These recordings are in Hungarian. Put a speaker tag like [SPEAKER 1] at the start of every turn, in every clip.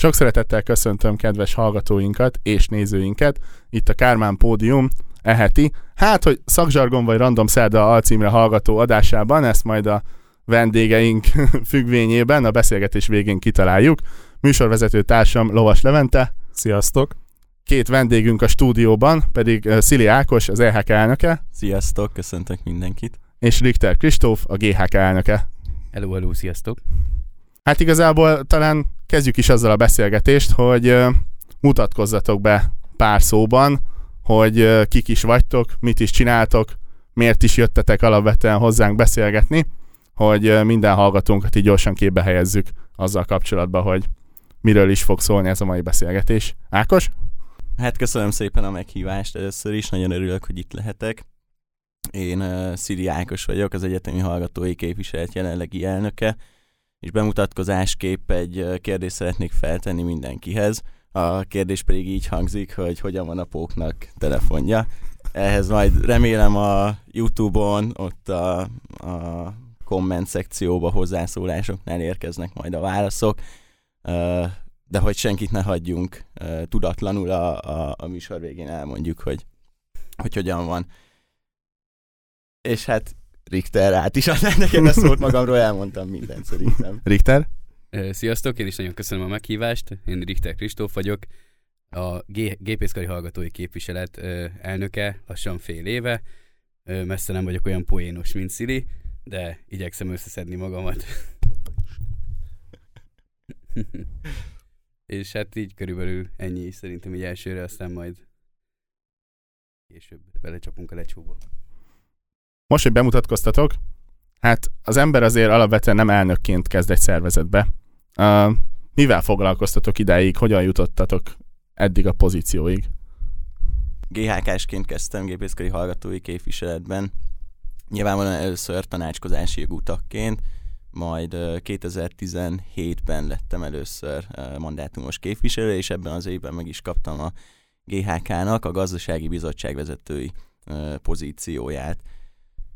[SPEAKER 1] Sok szeretettel köszöntöm kedves hallgatóinkat és nézőinket itt a Kármán Pódium eheti. Hát, hogy szakzsargon vagy random szerda alcímre hallgató adásában, ezt majd a vendégeink függvényében a beszélgetés végén kitaláljuk. Műsorvezető társam Lovas Levente.
[SPEAKER 2] Sziasztok!
[SPEAKER 1] Két vendégünk a stúdióban, pedig Szili Ákos, az EHK elnöke.
[SPEAKER 3] Sziasztok, köszöntök mindenkit.
[SPEAKER 1] És Richter Kristóf, a GHK elnöke.
[SPEAKER 4] Hello, hello, sziasztok!
[SPEAKER 1] Hát igazából talán kezdjük is azzal a beszélgetést, hogy mutatkozzatok be pár szóban, hogy kik is vagytok, mit is csináltok, miért is jöttetek alapvetően hozzánk beszélgetni, hogy minden hallgatónkat így gyorsan képbe helyezzük azzal kapcsolatban, hogy miről is fog szólni ez a mai beszélgetés. Ákos?
[SPEAKER 3] Hát köszönöm szépen a meghívást először is, nagyon örülök, hogy itt lehetek. Én uh, Sziri Ákos vagyok, az Egyetemi Hallgatói Képviselet jelenlegi elnöke, és bemutatkozásképp egy kérdést szeretnék feltenni mindenkihez. A kérdés pedig így hangzik, hogy hogyan van a póknak telefonja. Ehhez majd remélem a Youtube-on, ott a, a komment szekcióba hozzászólásoknál érkeznek majd a válaszok, de hogy senkit ne hagyjunk tudatlanul a, a, a műsor végén elmondjuk, hogy, hogy hogyan van. És hát Richter át is adnál neked a szót magamról, elmondtam mindent szerintem.
[SPEAKER 1] Richter?
[SPEAKER 4] Sziasztok, én is nagyon köszönöm a meghívást. Én Richter Kristóf vagyok, a gépészkari hallgatói képviselet elnöke lassan fél éve. Messze nem vagyok olyan poénos, mint Szili, de igyekszem összeszedni magamat. És hát így körülbelül ennyi is szerintem így elsőre, aztán majd később belecsapunk a lecsóba.
[SPEAKER 1] Most, hogy bemutatkoztatok, hát az ember azért alapvetően nem elnökként kezd egy szervezetbe. Uh, mivel foglalkoztatok idáig, hogyan jutottatok eddig a pozícióig?
[SPEAKER 3] GHK-sként kezdtem gépészkari hallgatói képviseletben. Nyilvánvalóan először tanácskozási jogutakként, majd 2017-ben lettem először mandátumos képviselő, és ebben az évben meg is kaptam a GHK-nak a gazdasági bizottság vezetői pozícióját.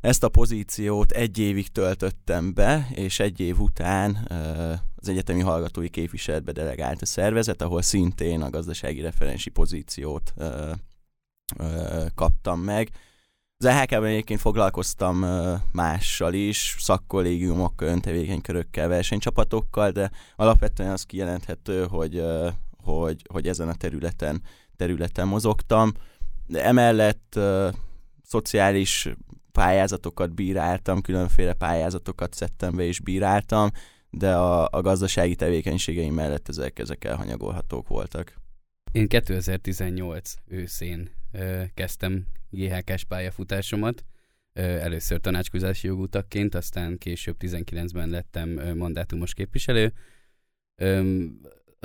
[SPEAKER 3] Ezt a pozíciót egy évig töltöttem be, és egy év után az egyetemi hallgatói képviseletbe delegált a szervezet, ahol szintén a gazdasági referensi pozíciót kaptam meg. Az EHK-ben egyébként foglalkoztam mással is, szakkollégiumokkal, öntevékenykörökkel, versenycsapatokkal, de alapvetően az kijelenthető, hogy, hogy, hogy ezen a területen, területen mozogtam. De emellett szociális pályázatokat bíráltam, különféle pályázatokat szedtem be és bíráltam, de a, a gazdasági tevékenységeim mellett ezek, ezek elhanyagolhatók voltak.
[SPEAKER 4] Én 2018 őszén ö, kezdtem GHK-s pályafutásomat, ö, először tanácskozási jogutakként, aztán később 19-ben lettem ö, mandátumos képviselő. Ö,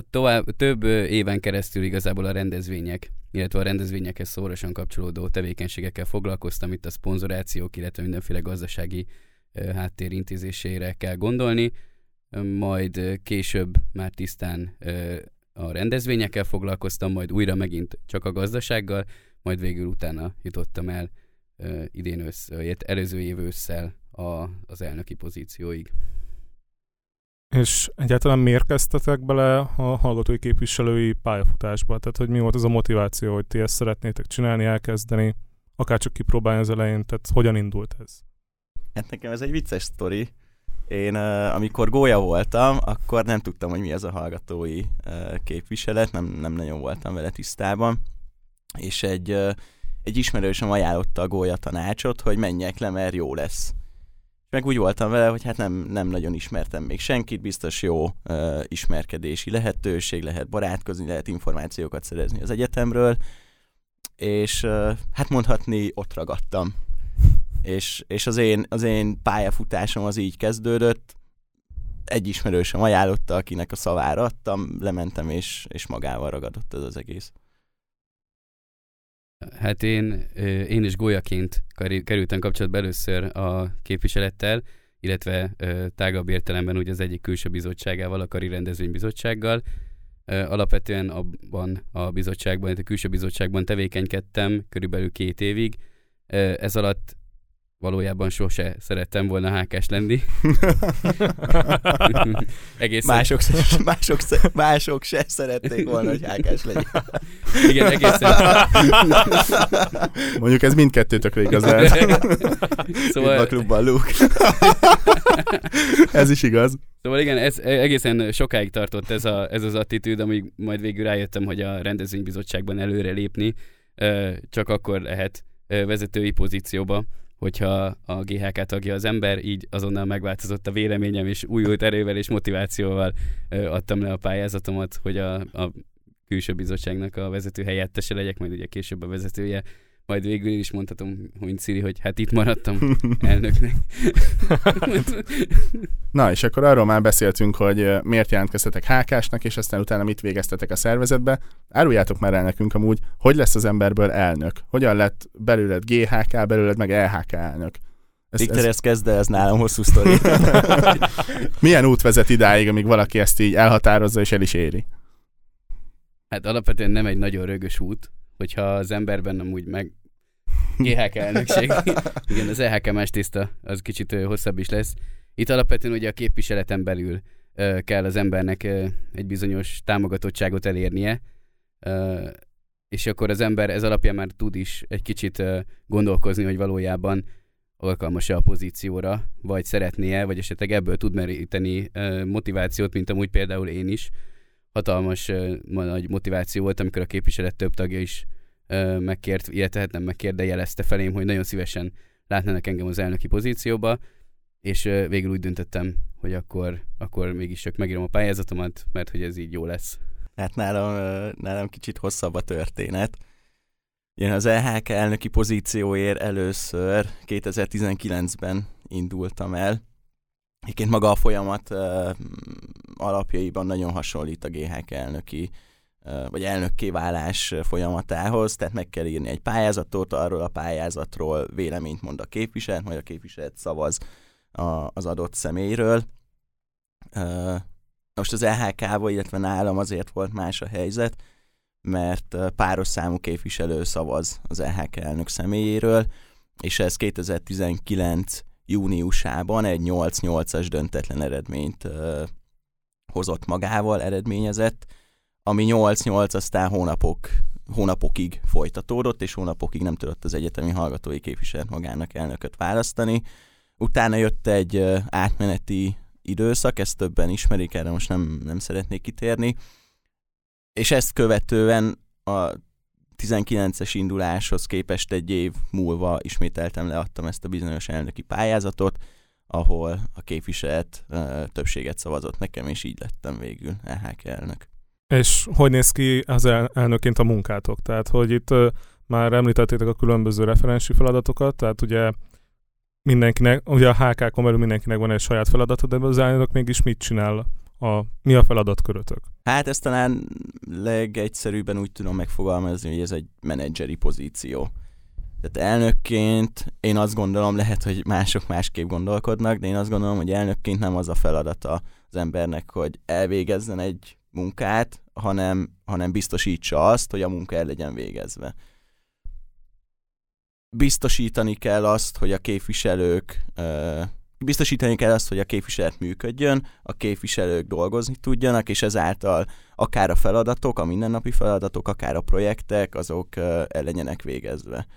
[SPEAKER 4] tovább, több éven keresztül igazából a rendezvények, illetve a rendezvényekhez szorosan kapcsolódó tevékenységekkel foglalkoztam, itt a szponzorációk, illetve mindenféle gazdasági háttérintézésére kell gondolni, majd később már tisztán a rendezvényekkel foglalkoztam, majd újra megint csak a gazdasággal, majd végül utána jutottam el idén ősz, előző év ősszel a, az elnöki pozícióig.
[SPEAKER 2] És egyáltalán miért kezdtetek bele a hallgatói képviselői pályafutásba? Tehát, hogy mi volt az a motiváció, hogy ti ezt szeretnétek csinálni, elkezdeni, akár csak kipróbálni az elején, tehát hogyan indult ez?
[SPEAKER 3] Hát nekem ez egy vicces sztori. Én amikor gólya voltam, akkor nem tudtam, hogy mi ez a hallgatói képviselet, nem, nem nagyon voltam vele tisztában, és egy, egy ismerősöm ajánlotta a gólya tanácsot, hogy menjek le, mert jó lesz meg úgy voltam vele, hogy hát nem, nem nagyon ismertem még senkit, biztos jó uh, ismerkedési lehetőség, lehet barátkozni, lehet információkat szerezni az egyetemről, és uh, hát mondhatni ott ragadtam. És, és az, én, az én pályafutásom az így kezdődött, egy ismerősöm ajánlotta, akinek a szavára adtam, lementem, és, és magával ragadott ez az egész.
[SPEAKER 4] Hát én, én is gólyaként kerültem kapcsolatba először a képviselettel, illetve tágabb értelemben ugye az egyik külső bizottságával, a Kari Rendezvénybizottsággal. Alapvetően abban a bizottságban, a külső bizottságban tevékenykedtem körülbelül két évig. Ez alatt valójában sose szerettem volna hákás lenni.
[SPEAKER 3] egészen... Mások, mások, mások se szerették volna, hogy hákás legyen.
[SPEAKER 4] Igen, egészen.
[SPEAKER 1] Mondjuk ez mindkettőtökre igaz
[SPEAKER 3] Szóval... a klubban, Luke.
[SPEAKER 1] ez is igaz.
[SPEAKER 4] Szóval igen, ez egészen sokáig tartott ez, a, ez az attitűd, amíg majd végül rájöttem, hogy a rendezvénybizottságban előre lépni csak akkor lehet vezetői pozícióba, hogyha a GHK tagja az ember, így azonnal megváltozott a véleményem, és újult erővel és motivációval adtam le a pályázatomat, hogy a, a külső bizottságnak a vezető helyettese legyek, majd ugye később a vezetője majd végül is mondhatom, hogy Ciri, hogy hát itt maradtam elnöknek.
[SPEAKER 1] Na, és akkor arról már beszéltünk, hogy miért jelentkeztetek HK-snak, és aztán utána mit végeztetek a szervezetbe. Áruljátok már el nekünk amúgy, hogy lesz az emberből elnök? Hogyan lett belőled GHK, belőled meg LHK elnök?
[SPEAKER 3] Ez, Viktor, ez... ezt kezd, de ez nálam hosszú sztori.
[SPEAKER 1] Milyen út vezet idáig, amíg valaki ezt így elhatározza és el is éri?
[SPEAKER 4] Hát alapvetően nem egy nagyon rögös út, hogyha az emberben amúgy meg GHK elnökség. Igen, az EHK más tiszta, az kicsit hosszabb is lesz. Itt alapvetően ugye a képviseleten belül kell az embernek egy bizonyos támogatottságot elérnie, és akkor az ember ez alapján már tud is egy kicsit gondolkozni, hogy valójában alkalmas-e a pozícióra, vagy szeretnie, vagy esetleg ebből tud meríteni motivációt, mint amúgy például én is. Hatalmas nagy motiváció volt, amikor a képviselet több tagja is megkért, illetve hát nem megkért, de jelezte felém, hogy nagyon szívesen látnának engem az elnöki pozícióba, és végül úgy döntöttem, hogy akkor, akkor mégis csak megírom a pályázatomat, mert hogy ez így jó lesz.
[SPEAKER 3] Hát nálam, nálam kicsit hosszabb a történet. Én az EHK elnöki pozícióért először 2019-ben indultam el. Egyébként maga a folyamat uh, alapjaiban nagyon hasonlít a GHK elnöki vagy elnökké válás folyamatához, tehát meg kell írni egy pályázatot, arról a pályázatról véleményt mond a képviselet, majd a képviselet szavaz a, az adott személyről. Most az LHK-val, illetve nálam azért volt más a helyzet, mert páros számú képviselő szavaz az LHK elnök személyéről, és ez 2019 júniusában egy 8-8-as döntetlen eredményt hozott magával, eredményezett, ami 8-8 aztán hónapok, hónapokig folytatódott, és hónapokig nem tudott az egyetemi hallgatói képviselet magának elnököt választani. Utána jött egy átmeneti időszak, ezt többen ismerik, erre most nem, nem szeretnék kitérni, és ezt követően a 19-es induláshoz képest egy év múlva ismételtem leadtam ezt a bizonyos elnöki pályázatot, ahol a képviselet többséget szavazott nekem, és így lettem végül EHK elnök.
[SPEAKER 2] És hogy néz ki az el, elnökként a munkátok? Tehát, hogy itt már említettétek a különböző referensi feladatokat, tehát ugye mindenkinek, ugye a HK-kon belül mindenkinek van egy saját feladata, de az elnök mégis mit csinál? A, mi a feladatkörötök?
[SPEAKER 3] Hát ezt talán legegyszerűbben úgy tudom megfogalmazni, hogy ez egy menedzseri pozíció. Tehát elnökként én azt gondolom, lehet, hogy mások másképp gondolkodnak, de én azt gondolom, hogy elnökként nem az a feladata az embernek, hogy elvégezzen egy munkát, hanem, hanem biztosítsa azt, hogy a munka el legyen végezve. Biztosítani kell azt, hogy a képviselők biztosítani kell azt, hogy a képviselet működjön, a képviselők dolgozni tudjanak, és ezáltal akár a feladatok, a mindennapi feladatok, akár a projektek, azok el legyenek végezve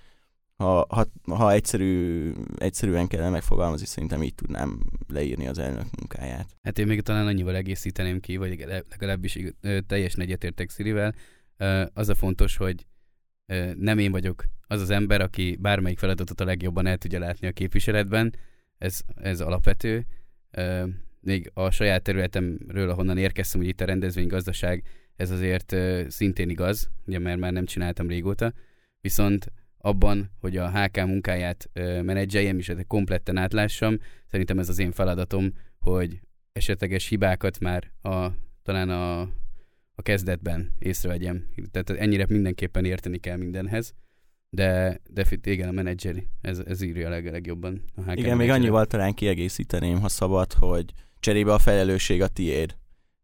[SPEAKER 3] ha, ha, ha egyszerű, egyszerűen kellene megfogalmazni, szerintem így tudnám leírni az elnök munkáját.
[SPEAKER 4] Hát én még talán annyival egészíteném ki, vagy legalábbis teljes egyetértek Szirivel. Az a fontos, hogy nem én vagyok az az ember, aki bármelyik feladatot a legjobban el tudja látni a képviseletben. Ez, ez alapvető. Még a saját területemről, ahonnan érkeztem, hogy itt a rendezvénygazdaság, ez azért szintén igaz, ugye mert már nem csináltam régóta. Viszont abban, hogy a HK munkáját menedzseljem, és ezt kompletten átlássam. Szerintem ez az én feladatom, hogy esetleges hibákat már a, talán a, a kezdetben észrevegyem. Tehát ennyire mindenképpen érteni kell mindenhez. De, de igen, a menedzser, ez, ez írja a leg, legjobban. A HK
[SPEAKER 3] igen, menedzser. még annyival talán kiegészíteném, ha szabad, hogy cserébe a felelősség a tiéd.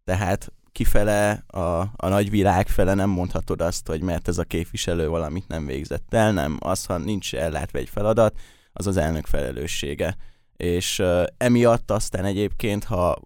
[SPEAKER 3] Tehát kifele, a, a nagy világ fele nem mondhatod azt, hogy mert ez a képviselő valamit nem végzett el, nem. Az, ha nincs ellátva egy feladat, az az elnök felelőssége. És uh, emiatt aztán egyébként, ha,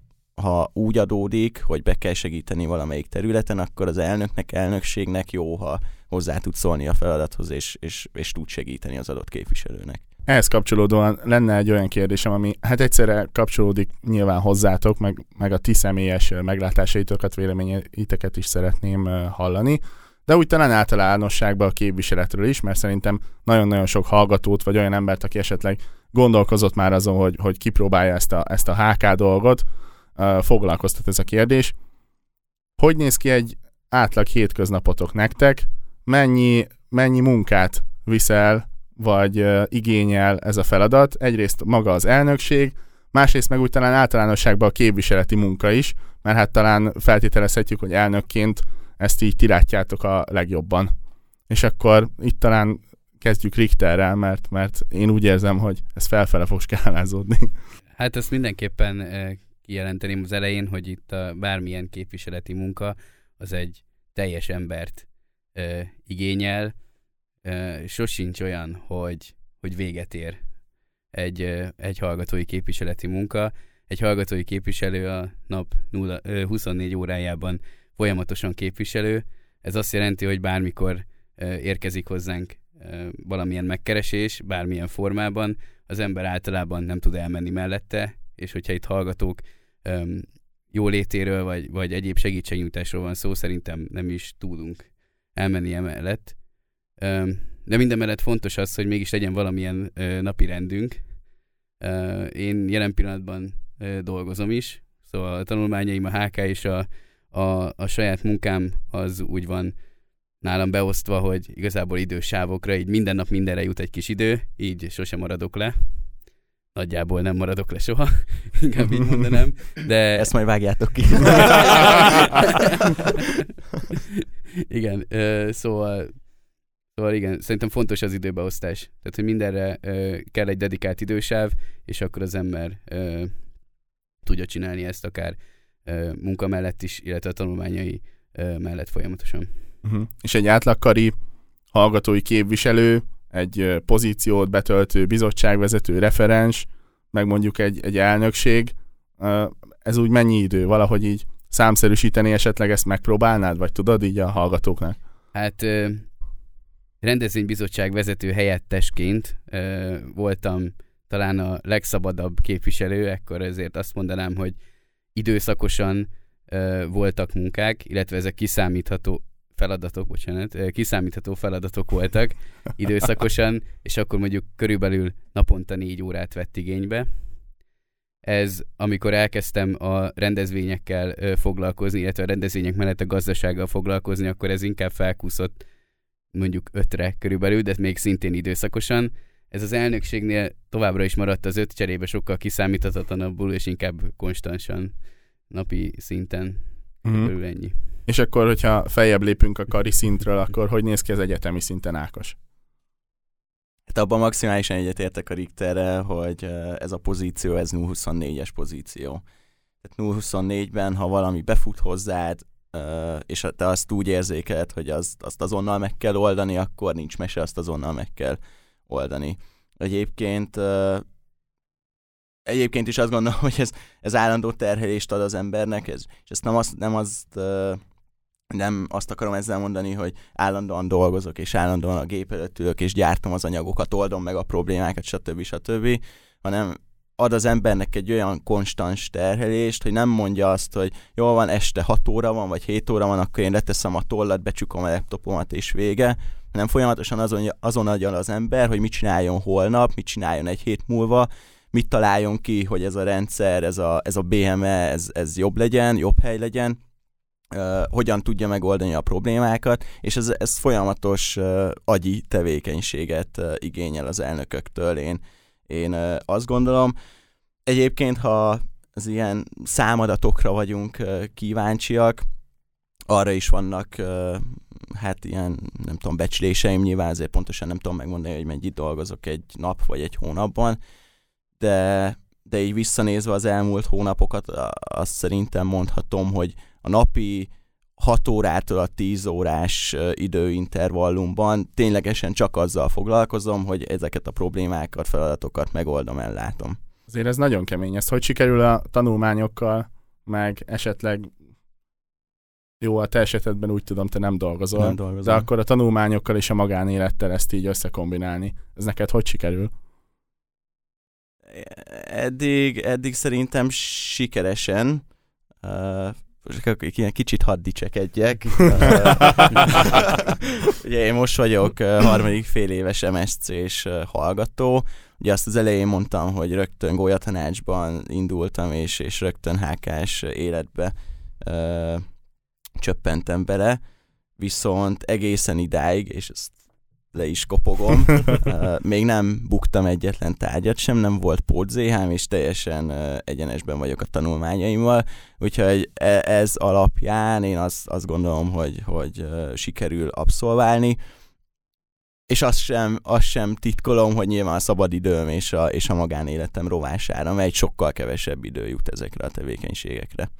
[SPEAKER 3] ha úgy adódik, hogy be kell segíteni valamelyik területen, akkor az elnöknek, elnökségnek jó, ha hozzá tud szólni a feladathoz, és, és, és tud segíteni az adott képviselőnek.
[SPEAKER 1] Ehhez kapcsolódóan lenne egy olyan kérdésem, ami hát egyszerre kapcsolódik nyilván hozzátok, meg, meg a ti személyes meglátásaitokat, véleményeiteket is szeretném hallani, de úgy talán általánosságban a képviseletről is, mert szerintem nagyon-nagyon sok hallgatót, vagy olyan embert, aki esetleg gondolkozott már azon, hogy, hogy kipróbálja ezt a, ezt a HK dolgot, foglalkoztat ez a kérdés. Hogy néz ki egy átlag hétköznapotok nektek? Mennyi, mennyi munkát viszel vagy igényel ez a feladat. Egyrészt maga az elnökség, másrészt meg úgy talán általánosságban a képviseleti munka is, mert hát talán feltételezhetjük, hogy elnökként ezt így ti látjátok a legjobban. És akkor itt talán kezdjük Richterrel, mert, mert én úgy érzem, hogy ez felfele fog skálázódni.
[SPEAKER 4] Hát ezt mindenképpen kijelenteném az elején, hogy itt a bármilyen képviseleti munka az egy teljes embert igényel, sosincs olyan, hogy, hogy véget ér egy, egy hallgatói képviseleti munka. Egy hallgatói képviselő a nap 0, 24 órájában folyamatosan képviselő. Ez azt jelenti, hogy bármikor érkezik hozzánk valamilyen megkeresés, bármilyen formában, az ember általában nem tud elmenni mellette, és hogyha itt hallgatók jólétéről, vagy, vagy egyéb segítségnyújtásról van szó, szerintem nem is tudunk elmenni emellett. De minden mellett fontos az, hogy mégis legyen valamilyen napi rendünk. Én jelen pillanatban dolgozom is, szóval a tanulmányaim, a HK és a, a, a saját munkám az úgy van nálam beosztva, hogy igazából idősávokra, így minden nap mindenre jut egy kis idő, így sosem maradok le. Nagyjából nem maradok le soha, inkább így mondanám. De...
[SPEAKER 3] Ezt majd vágjátok ki.
[SPEAKER 4] Igen, szóval Szóval igen, szerintem fontos az időbeosztás. Tehát, hogy mindenre ö, kell egy dedikált idősáv, és akkor az ember ö, tudja csinálni ezt akár ö, munka mellett is, illetve a tanulmányai ö, mellett folyamatosan.
[SPEAKER 1] Uh-huh. És egy átlagkari hallgatói képviselő, egy pozíciót betöltő bizottságvezető, referens, meg mondjuk egy, egy elnökség, ez úgy mennyi idő? Valahogy így számszerűsíteni esetleg ezt megpróbálnád, vagy tudod így a hallgatóknak?
[SPEAKER 4] Hát rendezvénybizottság vezető helyettesként ö, voltam talán a legszabadabb képviselő, ekkor ezért azt mondanám, hogy időszakosan ö, voltak munkák, illetve ezek kiszámítható feladatok, bocsánat, kiszámítható feladatok voltak időszakosan, és akkor mondjuk körülbelül naponta négy órát vett igénybe. Ez, amikor elkezdtem a rendezvényekkel ö, foglalkozni, illetve a rendezvények mellett a gazdasággal foglalkozni, akkor ez inkább felkúszott mondjuk ötre körülbelül, de még szintén időszakosan. Ez az elnökségnél továbbra is maradt az öt cserébe sokkal kiszámíthatatlanabbul, és inkább konstansan napi szinten mm. körül ennyi.
[SPEAKER 1] És akkor, hogyha feljebb lépünk a kari szintről, akkor hogy néz ki az egyetemi szinten Ákos?
[SPEAKER 3] Hát abban maximálisan egyetértek a Richterrel, hogy ez a pozíció, ez 0-24-es pozíció. Tehát 0-24-ben, ha valami befut hozzád, és te azt úgy érzékeled, hogy azt, azt azonnal meg kell oldani, akkor nincs mese, azt azonnal meg kell oldani. Egyébként egyébként is azt gondolom, hogy ez, ez állandó terhelést ad az embernek, ez, és ezt nem azt, nem azt nem azt akarom ezzel mondani, hogy állandóan dolgozok, és állandóan a gép előtt ülök, és gyártom az anyagokat, oldom meg a problémákat, stb. stb., hanem ad az embernek egy olyan konstans terhelést, hogy nem mondja azt, hogy jól van, este 6 óra van, vagy 7 óra van, akkor én leteszem a tollat, becsukom a laptopomat és vége, hanem folyamatosan azon, azon agyal az ember, hogy mit csináljon holnap, mit csináljon egy hét múlva, mit találjon ki, hogy ez a rendszer, ez a, ez a BME, ez, ez jobb legyen, jobb hely legyen, uh, hogyan tudja megoldani a problémákat, és ez, ez folyamatos uh, agyi tevékenységet uh, igényel az elnököktől. Én én azt gondolom. Egyébként, ha az ilyen számadatokra vagyunk kíváncsiak, arra is vannak hát ilyen, nem tudom, becsléseim, nyilván azért pontosan nem tudom megmondani, hogy mennyit dolgozok egy nap vagy egy hónapban, de, de így visszanézve az elmúlt hónapokat, azt szerintem mondhatom, hogy a napi 6 órától a 10 órás időintervallumban ténylegesen csak azzal foglalkozom, hogy ezeket a problémákat, feladatokat megoldom, ellátom.
[SPEAKER 1] Azért ez nagyon kemény. Ez hogy sikerül a tanulmányokkal, meg esetleg jó, a te esetedben úgy tudom, te nem dolgozol,
[SPEAKER 3] Nem dolgozom.
[SPEAKER 1] de akkor a tanulmányokkal és a magánélettel ezt így összekombinálni. Ez neked hogy sikerül?
[SPEAKER 3] Eddig, eddig szerintem sikeresen. Uh, most ilyen kicsit hadd dicsekedjek. Ugye én most vagyok harmadik fél éves MSC-s uh, hallgató. Ugye azt az elején mondtam, hogy rögtön gólyatanácsban indultam, és, és rögtön HK-s életbe uh, csöppentem bele, viszont egészen idáig, és ezt le is kopogom, még nem buktam egyetlen tárgyat sem, nem volt pótzéhám, és teljesen egyenesben vagyok a tanulmányaimmal, úgyhogy e- ez alapján én azt, azt gondolom, hogy, hogy sikerül abszolválni, és azt sem, azt sem titkolom, hogy nyilván a szabadidőm és a, és a magánéletem rovására megy, sokkal kevesebb idő jut ezekre a tevékenységekre.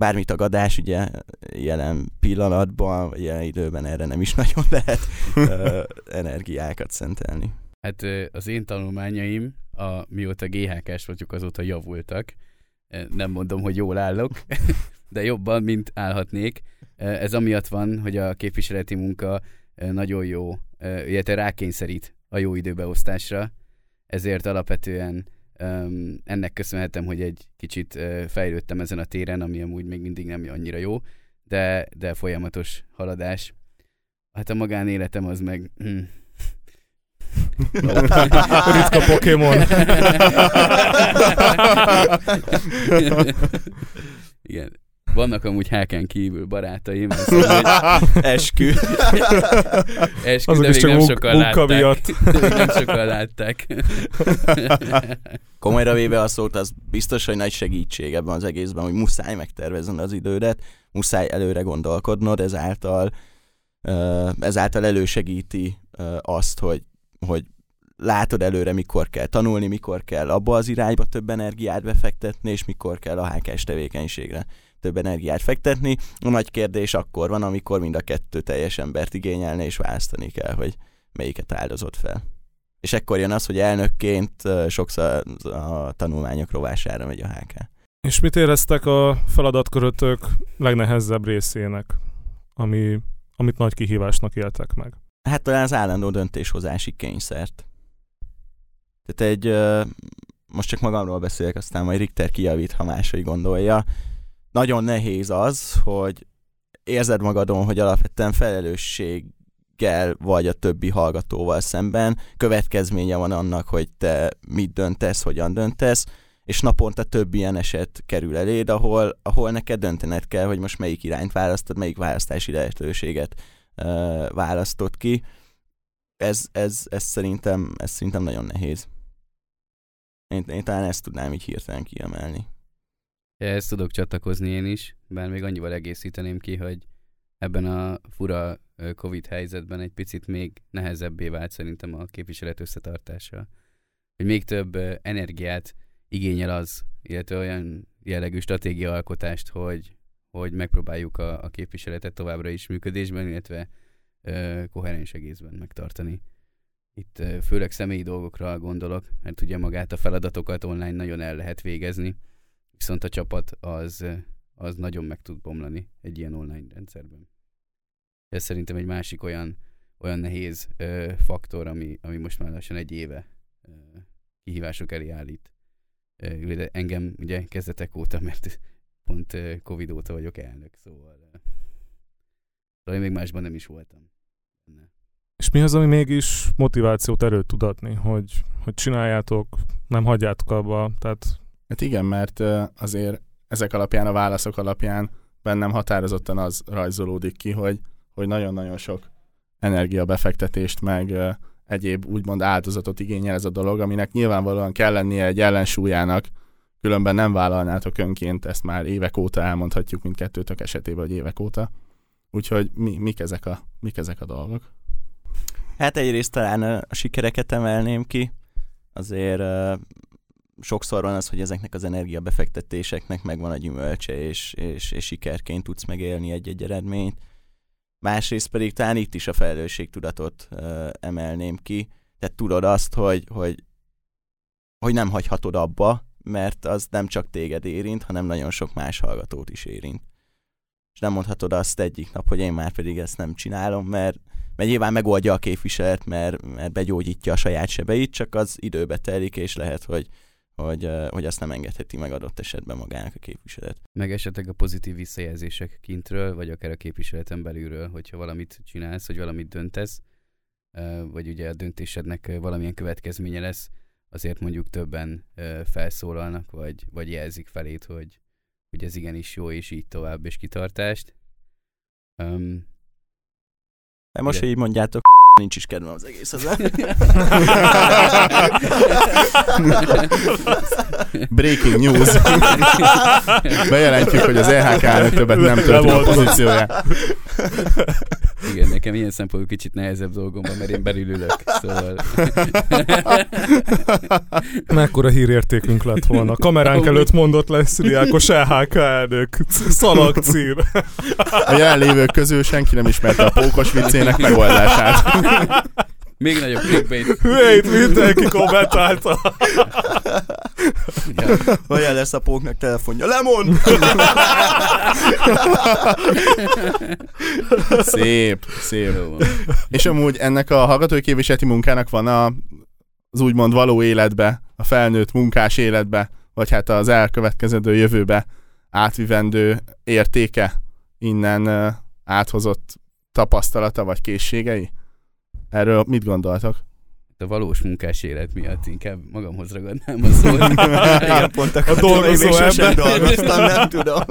[SPEAKER 3] Bármi tagadás, ugye jelen pillanatban, jelen időben erre nem is nagyon lehet ö, energiákat szentelni.
[SPEAKER 4] Hát az én tanulmányaim, a, mióta GHK-s vagyok, azóta javultak. Nem mondom, hogy jól állok, de jobban, mint állhatnék. Ez amiatt van, hogy a képviseleti munka nagyon jó, illetve rákényszerít a jó időbeosztásra, ezért alapvetően ennek köszönhetem, hogy egy kicsit fejlődtem ezen a téren, ami amúgy még mindig nem annyira jó, de, de folyamatos haladás. Hát a magánéletem az meg... hm,
[SPEAKER 2] Ritka Pokémon.
[SPEAKER 4] Igen. Vannak amúgy hákán kívül barátaim, hogy
[SPEAKER 3] Eskü.
[SPEAKER 4] eskü,
[SPEAKER 2] Azok
[SPEAKER 4] de még
[SPEAKER 2] csak
[SPEAKER 4] nem
[SPEAKER 2] munka-
[SPEAKER 4] sokan
[SPEAKER 2] munka
[SPEAKER 4] látták.
[SPEAKER 2] miatt.
[SPEAKER 4] De még nem sokan látták.
[SPEAKER 3] Komolyra véve a szót, az biztos, hogy nagy segítség ebben az egészben, hogy muszáj megtervezned az idődet, muszáj előre gondolkodnod, ezáltal, ezáltal elősegíti azt, hogy, hogy látod előre, mikor kell tanulni, mikor kell abba az irányba több energiát befektetni, és mikor kell a HKS tevékenységre több energiát fektetni. A nagy kérdés akkor van, amikor mind a kettő teljes embert igényelne, és választani kell, hogy melyiket áldozott fel. És ekkor jön az, hogy elnökként sokszor a tanulmányok rovására megy a HK.
[SPEAKER 2] És mit éreztek a feladatkörötök legnehezebb részének, ami, amit nagy kihívásnak éltek meg?
[SPEAKER 3] Hát talán az állandó döntéshozási kényszert. Tehát egy, most csak magamról beszélek, aztán majd Richter kijavít, ha máshogy gondolja. Nagyon nehéz az, hogy érzed magadon, hogy alapvetően felelősséggel vagy a többi hallgatóval szemben, következménye van annak, hogy te mit döntesz, hogyan döntesz, és naponta több ilyen eset kerül eléd, ahol, ahol neked döntened kell, hogy most melyik irányt választod, melyik választási lehetőséget ö, választod ki. Ez, ez, ez, szerintem, ez szerintem nagyon nehéz. Én, én talán ezt tudnám így hirtelen kiemelni.
[SPEAKER 4] Ezt tudok csatlakozni én is, bár még annyival egészíteném ki, hogy ebben a fura Covid helyzetben egy picit még nehezebbé vált szerintem a képviselet összetartása. Hogy még több energiát igényel az, illetve olyan jellegű stratégiaalkotást, hogy, hogy megpróbáljuk a, a képviseletet továbbra is működésben, illetve ö, koherens egészben megtartani. Itt ö, főleg személyi dolgokra gondolok, mert ugye magát a feladatokat online nagyon el lehet végezni, viszont a csapat az, az nagyon meg tud bomlani egy ilyen online rendszerben. Ez szerintem egy másik olyan, olyan nehéz ö, faktor, ami, ami most már lassan egy éve ö, kihívások elé állít. Ö, engem ugye kezdetek óta, mert pont ö, Covid óta vagyok elnök, szóval, ö, még másban nem is voltam. benne.
[SPEAKER 2] És mi az, ami mégis motivációt, erőt tud adni, hogy, hogy csináljátok, nem hagyjátok abba, tehát
[SPEAKER 1] Hát igen, mert azért ezek alapján, a válaszok alapján bennem határozottan az rajzolódik ki, hogy, hogy nagyon-nagyon sok energiabefektetést, meg egyéb úgymond áldozatot igényel ez a dolog, aminek nyilvánvalóan kell lennie egy ellensúlyának, különben nem vállalnátok önként, ezt már évek óta elmondhatjuk mindkettőtök esetében, hogy évek óta. Úgyhogy mi, mik, ezek a, mik ezek a dolgok?
[SPEAKER 3] Hát egyrészt talán a sikereket emelném ki. Azért sokszor van az, hogy ezeknek az energiabefektetéseknek megvan a gyümölcse, és, és, és sikerként tudsz megélni egy-egy eredményt. Másrészt pedig talán itt is a felelősségtudatot uh, emelném ki. Tehát tudod azt, hogy, hogy, hogy nem hagyhatod abba, mert az nem csak téged érint, hanem nagyon sok más hallgatót is érint. És nem mondhatod azt egyik nap, hogy én már pedig ezt nem csinálom, mert, mert nyilván megoldja a képviselet, mert, mert begyógyítja a saját sebeit, csak az időbe telik, és lehet, hogy, hogy, hogy azt nem engedheti meg adott esetben magának a képviselet.
[SPEAKER 4] Meg esetleg a pozitív visszajelzések kintről, vagy akár a képviseleten belülről, hogyha valamit csinálsz, vagy valamit döntesz, vagy ugye a döntésednek valamilyen következménye lesz, azért mondjuk többen felszólalnak, vagy, vagy jelzik felét, hogy, hogy ez igenis jó, és így tovább, és kitartást. Um,
[SPEAKER 3] most, hogy így mondjátok, nincs is kedvem az egész az.
[SPEAKER 1] Breaking news. Bejelentjük, hogy az EHK többet nem tölti a pozícióját.
[SPEAKER 4] Igen, nekem ilyen szempontból kicsit nehezebb dolgom van, mert én belülülök, szóval...
[SPEAKER 2] Mekkora hírértékünk lett volna. Kameránk előtt mondott lesz Diákos EHK elnök. Szalagcír.
[SPEAKER 1] A jelenlévők közül senki nem ismerte a pókos viccének megoldását.
[SPEAKER 4] Még nagyobb clickbait.
[SPEAKER 2] Hülyeit mindenki kommentálta.
[SPEAKER 3] Olyan lesz a póknak telefonja. Lemond!
[SPEAKER 1] szép, szép. És amúgy ennek a hallgatói képviseleti munkának van a, az úgymond való életbe, a felnőtt munkás életbe, vagy hát az elkövetkezendő jövőbe átvivendő értéke innen áthozott tapasztalata vagy készségei? Erről mit gondoltok?
[SPEAKER 4] A valós munkás élet miatt inkább magamhoz ragadnám a szót.
[SPEAKER 3] Igen, pont a
[SPEAKER 2] dolgozó
[SPEAKER 3] ember. dolgoztam, nem tudom.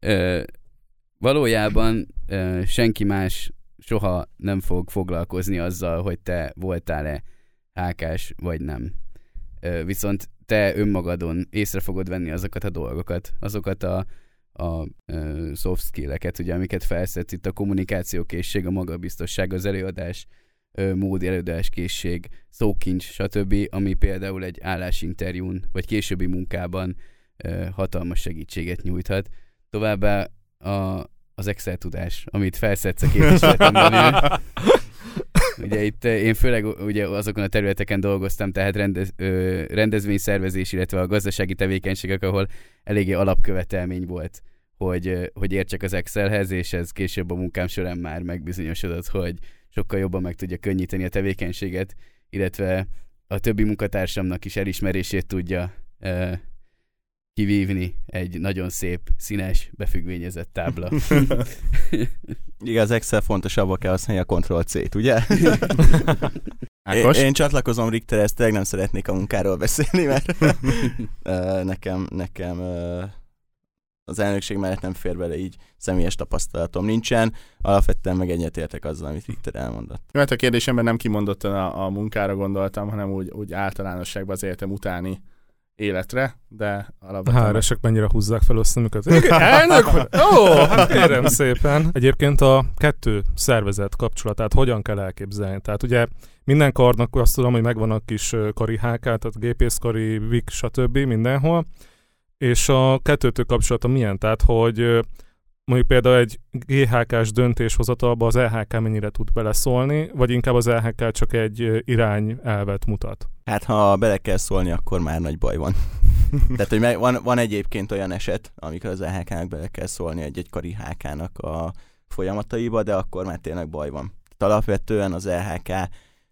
[SPEAKER 4] Ö, valójában ö, senki más soha nem fog foglalkozni azzal, hogy te voltál-e hákás, vagy nem. Ö, viszont te önmagadon észre fogod venni azokat a dolgokat, azokat a a uh, soft skill-eket, ugye, amiket felszedsz itt a kommunikációkészség, a magabiztosság, az előadás uh, mód, előadás készség, szókincs, stb., ami például egy állásinterjún, vagy későbbi munkában uh, hatalmas segítséget nyújthat. Továbbá a, az Excel tudás, amit felszedsz a képviseleten belül. Ugye itt én főleg ugye azokon a területeken dolgoztam, tehát rendez, ö, rendezvényszervezés, illetve a gazdasági tevékenységek, ahol eléggé alapkövetelmény volt, hogy, hogy értsek az Excelhez, és ez később a munkám során már megbizonyosodott, hogy sokkal jobban meg tudja könnyíteni a tevékenységet, illetve a többi munkatársamnak is elismerését tudja ö, kivívni egy nagyon szép, színes, befüggvényezett tábla.
[SPEAKER 3] Igen, az Excel fontosabb, kell használni a Ctrl-C-t, ugye?
[SPEAKER 1] Ákos?
[SPEAKER 3] Én, én csatlakozom Richterhez, tényleg nem szeretnék a munkáról beszélni, mert nekem, nekem az elnökség mellett nem fér bele így személyes tapasztalatom nincsen. Alapvetően meg egyetértek azzal, amit Richter elmondott.
[SPEAKER 1] Mert hát a kérdésemben nem kimondottan a, a munkára gondoltam, hanem úgy, úgy általánosságban az életem utáni életre, de alapvetően...
[SPEAKER 2] Hr mennyire húzzák fel összemüket. Elnök! Ó, hát kérem szépen. Egyébként a kettő szervezet kapcsolatát hogyan kell elképzelni? Tehát ugye minden karnak azt tudom, hogy megvan a kis kari HK, tehát gépészkari, VIK, stb. mindenhol. És a kettőtől kapcsolata milyen? Tehát, hogy mondjuk például egy GHK-s döntéshozatalba az LHK mennyire tud beleszólni, vagy inkább az LHK csak egy irányelvet mutat?
[SPEAKER 3] Hát ha bele kell szólni, akkor már nagy baj van. Tehát, hogy van, van egyébként olyan eset, amikor az LHK-nak bele kell szólni egy-egy kari HK-nak a folyamataiba, de akkor már tényleg baj van. Tehát alapvetően az LHK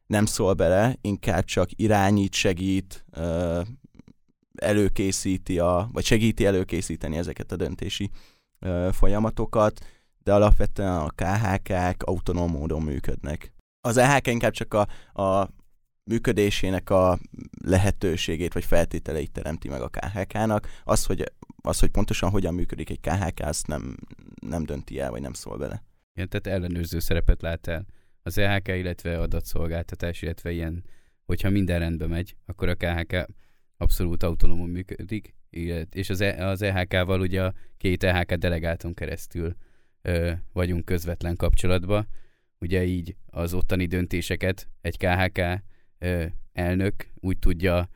[SPEAKER 3] nem szól bele, inkább csak irányít, segít, előkészíti, a, vagy segíti előkészíteni ezeket a döntési folyamatokat, de alapvetően a KHK-k autonóm módon működnek. Az EHK inkább csak a, a működésének a lehetőségét vagy feltételeit teremti meg a KHK-nak. Az, hogy, az, hogy pontosan hogyan működik egy KHK, azt nem, nem dönti el, vagy nem szól bele.
[SPEAKER 4] Igen, tehát ellenőrző szerepet lát el az EHK, illetve adatszolgáltatás, illetve ilyen, hogyha minden rendbe megy, akkor a KHK abszolút autonómon működik, és az, e, az EHK-val ugye a két EHK delegáton keresztül ö, vagyunk közvetlen kapcsolatban. Ugye így az ottani döntéseket egy KHK elnök úgy tudja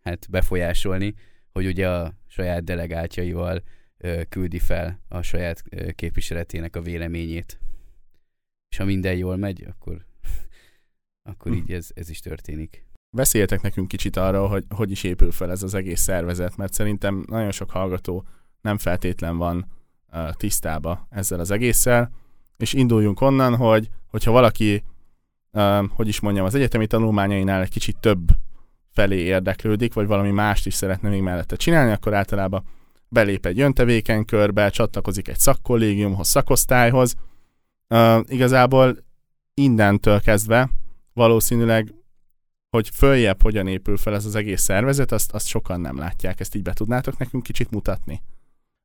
[SPEAKER 4] hát befolyásolni, hogy ugye a saját delegáltjaival küldi fel a saját képviseletének a véleményét. És ha minden jól megy, akkor, akkor így ez, ez is történik.
[SPEAKER 1] Beszéltek nekünk kicsit arról, hogy hogy is épül fel ez az egész szervezet, mert szerintem nagyon sok hallgató nem feltétlen van tisztába ezzel az egésszel, és induljunk onnan, hogy hogyha valaki, hogy is mondjam, az egyetemi tanulmányainál egy kicsit több felé érdeklődik, vagy valami mást is szeretne még mellette csinálni, akkor általában belép egy öntevékenykörbe, csatlakozik egy szakkollégiumhoz, szakosztályhoz. Uh, igazából innentől kezdve valószínűleg, hogy följebb hogyan épül fel ez az egész szervezet, azt, azt sokan nem látják. Ezt így be tudnátok nekünk kicsit mutatni?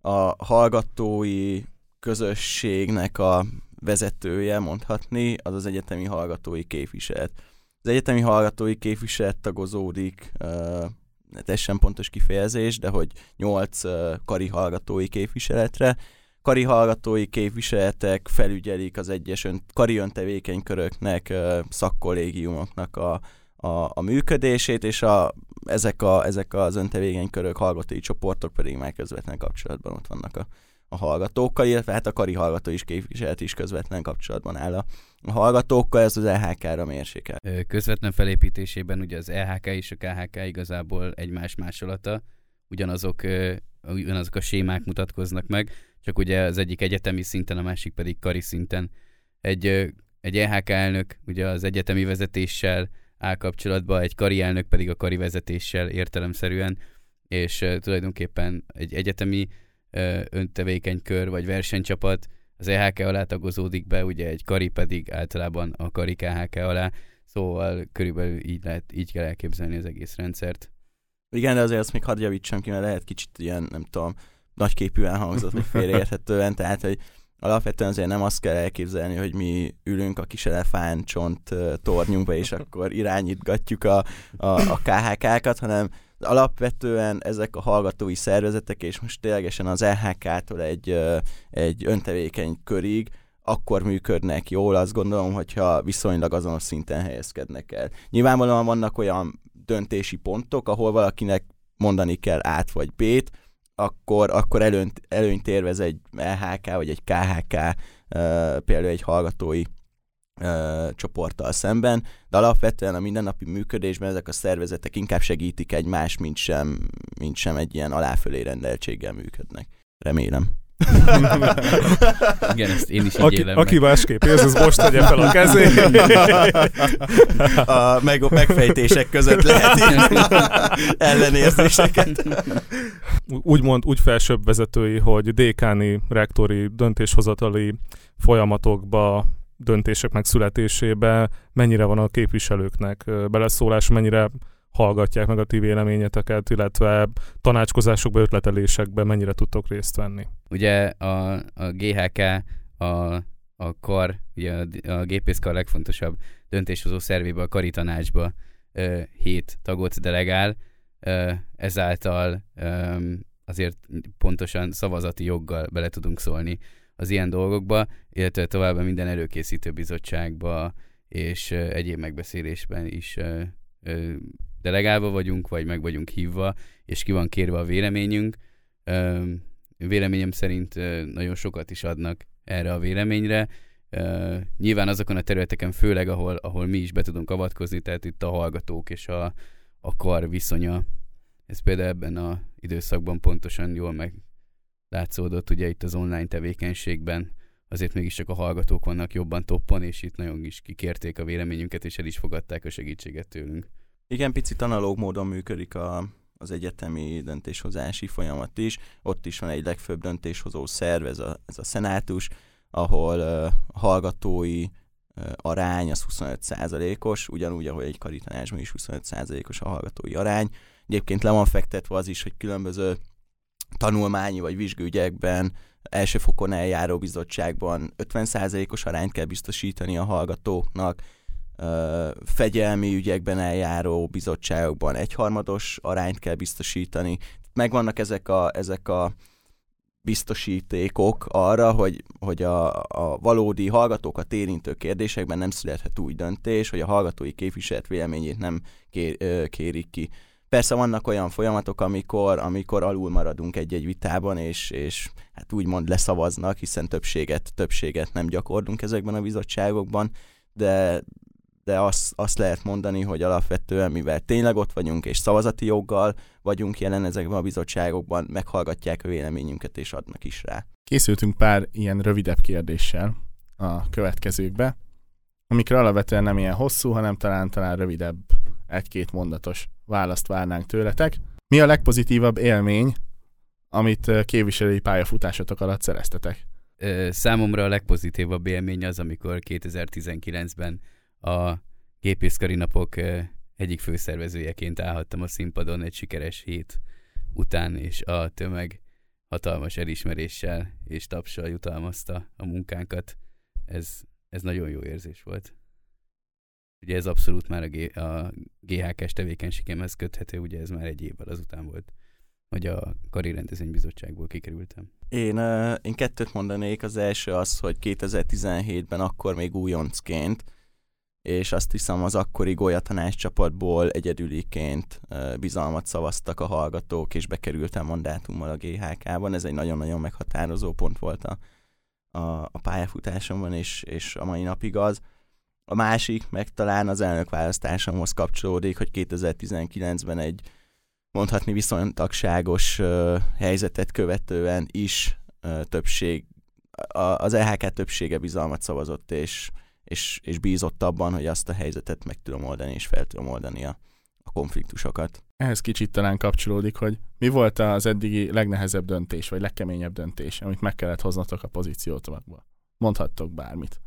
[SPEAKER 3] A hallgatói közösségnek a vezetője, mondhatni, az az egyetemi hallgatói képviselet. Az egyetemi hallgatói képviselet tagozódik, uh, ez sem pontos kifejezés, de hogy 8 uh, kari hallgatói képviseletre. Kari hallgatói képviseletek felügyelik az egyes ön, kari öntevékenyköröknek, uh, szakkollégiumoknak a, a, a működését, és a, ezek, a, ezek az öntevékenykörök, hallgatói csoportok pedig már közvetlen kapcsolatban ott vannak a, a hallgatókkal, illetve hát a kari hallgató is képviselet is közvetlen kapcsolatban áll a, hallgatókkal, ez az EHK-ra mérsékel.
[SPEAKER 4] Közvetlen felépítésében ugye az EHK és a KHK igazából egymás másolata, ugyanazok, ugyanazok a sémák mutatkoznak meg, csak ugye az egyik egyetemi szinten, a másik pedig kari szinten. Egy, egy EHK elnök ugye az egyetemi vezetéssel áll kapcsolatban, egy kari elnök pedig a kari vezetéssel értelemszerűen, és tulajdonképpen egy egyetemi uh, öntevékenykör vagy versenycsapat. Az EHK alá tagozódik be, ugye egy kari pedig általában a kari KHK alá, szóval körülbelül így, lehet, így kell elképzelni az egész rendszert.
[SPEAKER 3] Igen, de azért azt még hadd javítsam ki, mert lehet kicsit ilyen, nem tudom, nagyképűen hangzott, vagy félreérthetően, tehát, hogy alapvetően azért nem azt kell elképzelni, hogy mi ülünk a kis elefántcsont tornyunkba, és akkor irányítgatjuk a, a, a KHK-kat, hanem alapvetően ezek a hallgatói szervezetek, és most ténylegesen az LHK-tól egy, egy öntevékeny körig, akkor működnek jól, azt gondolom, hogyha viszonylag azonos szinten helyezkednek el. Nyilvánvalóan vannak olyan döntési pontok, ahol valakinek mondani kell át vagy B-t, akkor, akkor előnyt, előnyt érvez egy LHK vagy egy KHK, például egy hallgatói uh, csoporttal szemben, de alapvetően a mindennapi működésben ezek a szervezetek inkább segítik egymást, mint sem, mint sem egy ilyen aláfölé rendeltséggel működnek. Remélem.
[SPEAKER 4] Igen, ezt én is így
[SPEAKER 2] aki,
[SPEAKER 4] élem
[SPEAKER 2] aki
[SPEAKER 4] meg.
[SPEAKER 2] másképp érzi, az most tegye fel a kezét.
[SPEAKER 3] A meg, megfejtések között lehet ellenérzéseket.
[SPEAKER 2] Úgymond úgy felsőbb vezetői, hogy dékáni, rektori, döntéshozatali folyamatokba döntések megszületésébe mennyire van a képviselőknek beleszólás, mennyire hallgatják meg a ti véleményeteket, illetve tanácskozásokba, ötletelésekbe mennyire tudtok részt venni.
[SPEAKER 4] Ugye a, a GHK, a, a kar, ugye a, a gépészkar legfontosabb döntéshozó szervébe, a kari tanácsba ö, hét tagot delegál, ö, ezáltal ö, azért pontosan szavazati joggal bele tudunk szólni az ilyen dolgokba, illetve továbbá minden előkészítő bizottságba és egyéb megbeszélésben is delegálva vagyunk, vagy meg vagyunk hívva, és ki van kérve a véleményünk. Véleményem szerint nagyon sokat is adnak erre a véleményre. Nyilván azokon a területeken főleg, ahol, ahol mi is be tudunk avatkozni, tehát itt a hallgatók és a, a kar viszonya. Ez például ebben a időszakban pontosan jól meglátszódott, ugye itt az online tevékenységben azért mégiscsak a hallgatók vannak jobban toppon, és itt nagyon is kikérték a véleményünket, és el is fogadták a segítséget tőlünk.
[SPEAKER 3] Igen, picit analóg módon működik a, az egyetemi döntéshozási folyamat is. Ott is van egy legfőbb döntéshozó szerv, ez a, ez a szenátus, ahol uh, hallgatói uh, arány az 25%-os, ugyanúgy, ahogy egy karitanásban is 25%-os a hallgatói arány. Egyébként le van fektetve az is, hogy különböző tanulmányi vagy vizsgügyekben első fokon eljáró bizottságban 50%-os arányt kell biztosítani a hallgatóknak, fegyelmi ügyekben eljáró bizottságokban egyharmados arányt kell biztosítani. Megvannak ezek a, ezek a biztosítékok arra, hogy, hogy a, a valódi hallgatókat érintő kérdésekben nem születhet úgy döntés, hogy a hallgatói képviselet véleményét nem kér, kérik ki. Persze vannak olyan folyamatok, amikor, amikor alul maradunk egy-egy vitában, és, és hát úgymond leszavaznak, hiszen többséget, többséget nem gyakorlunk ezekben a bizottságokban, de, de azt, azt lehet mondani, hogy alapvetően, mivel tényleg ott vagyunk, és szavazati joggal vagyunk jelen ezekben a bizottságokban, meghallgatják a véleményünket, és adnak is rá.
[SPEAKER 1] Készültünk pár ilyen rövidebb kérdéssel a következőkbe, amikre alapvetően nem ilyen hosszú, hanem talán, talán rövidebb, egy-két mondatos választ várnánk tőletek. Mi a legpozitívabb élmény, amit képviselői pályafutásotok alatt szereztetek?
[SPEAKER 4] Számomra a legpozitívabb élmény az, amikor 2019-ben a gépészkari napok egyik főszervezőjeként állhattam a színpadon egy sikeres hét után, és a tömeg hatalmas elismeréssel és tapsal jutalmazta a munkánkat. Ez, ez nagyon jó érzés volt. Ugye ez abszolút már a, G- a GHK-s tevékenységemhez köthető, ugye ez már egy évvel azután volt, hogy a Kari Rendezvénybizottságból kikerültem.
[SPEAKER 3] Én, én kettőt mondanék. Az első az, hogy 2017-ben akkor még újoncként és azt hiszem az akkori Golya csapatból egyedüliként bizalmat szavaztak a hallgatók, és bekerültem mandátummal a GHK-ban. Ez egy nagyon-nagyon meghatározó pont volt a, a, a pályafutásomban, és, és a mai napig az. A másik, meg talán az elnökválasztásomhoz kapcsolódik, hogy 2019-ben egy mondhatni viszontagságos uh, helyzetet követően is uh, többség, a, az EHK többsége bizalmat szavazott, és és, és bízott abban, hogy azt a helyzetet meg tudom oldani, és fel tudom oldani a, a konfliktusokat.
[SPEAKER 1] Ehhez kicsit talán kapcsolódik, hogy mi volt az eddigi legnehezebb döntés, vagy legkeményebb döntés, amit meg kellett hoznatok a pozíciótokba? Mondhattok bármit.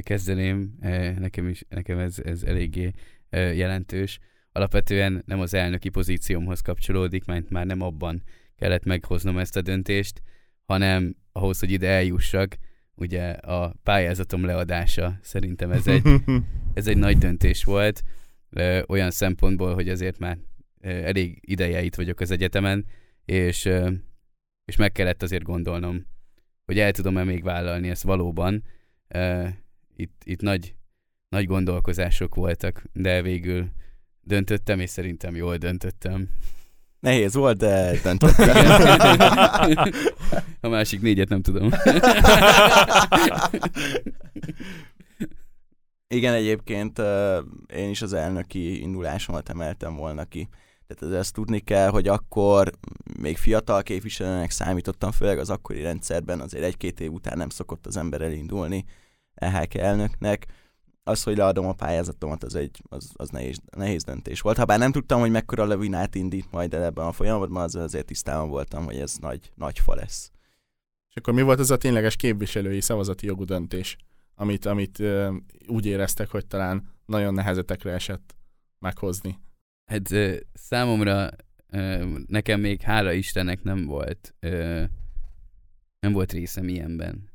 [SPEAKER 4] Kezdeném, e, nekem, is, nekem ez, ez eléggé e, jelentős. Alapvetően nem az elnöki pozíciómhoz kapcsolódik, mert már nem abban kellett meghoznom ezt a döntést, hanem ahhoz, hogy ide eljussak, ugye a pályázatom leadása. Szerintem ez egy, ez egy nagy döntés volt, olyan szempontból, hogy azért már elég ideje itt vagyok az egyetemen, és, és meg kellett azért gondolnom, hogy el tudom-e még vállalni ezt valóban. Itt, itt nagy, nagy gondolkozások voltak, de végül döntöttem, és szerintem jól döntöttem.
[SPEAKER 3] Nehéz volt, de döntöttem.
[SPEAKER 4] A másik négyet nem tudom.
[SPEAKER 3] Igen, egyébként én is az elnöki indulásomat emeltem volna ki. Tehát ezt tudni kell, hogy akkor még fiatal képviselőnek számítottam, főleg az akkori rendszerben, azért egy-két év után nem szokott az ember elindulni EHK elnöknek az, hogy leadom a pályázatomat, az egy az, az nehéz, nehéz döntés volt. Habár nem tudtam, hogy mekkora levinát indít majd el ebben a folyamatban, az azért tisztában voltam, hogy ez nagy, nagy fa lesz.
[SPEAKER 1] És akkor mi volt az a tényleges képviselői szavazati jogú döntés, amit, amit ö, úgy éreztek, hogy talán nagyon nehezetekre esett meghozni?
[SPEAKER 4] Hát ö, számomra ö, nekem még hála Istennek nem volt ö, nem volt részem ilyenben.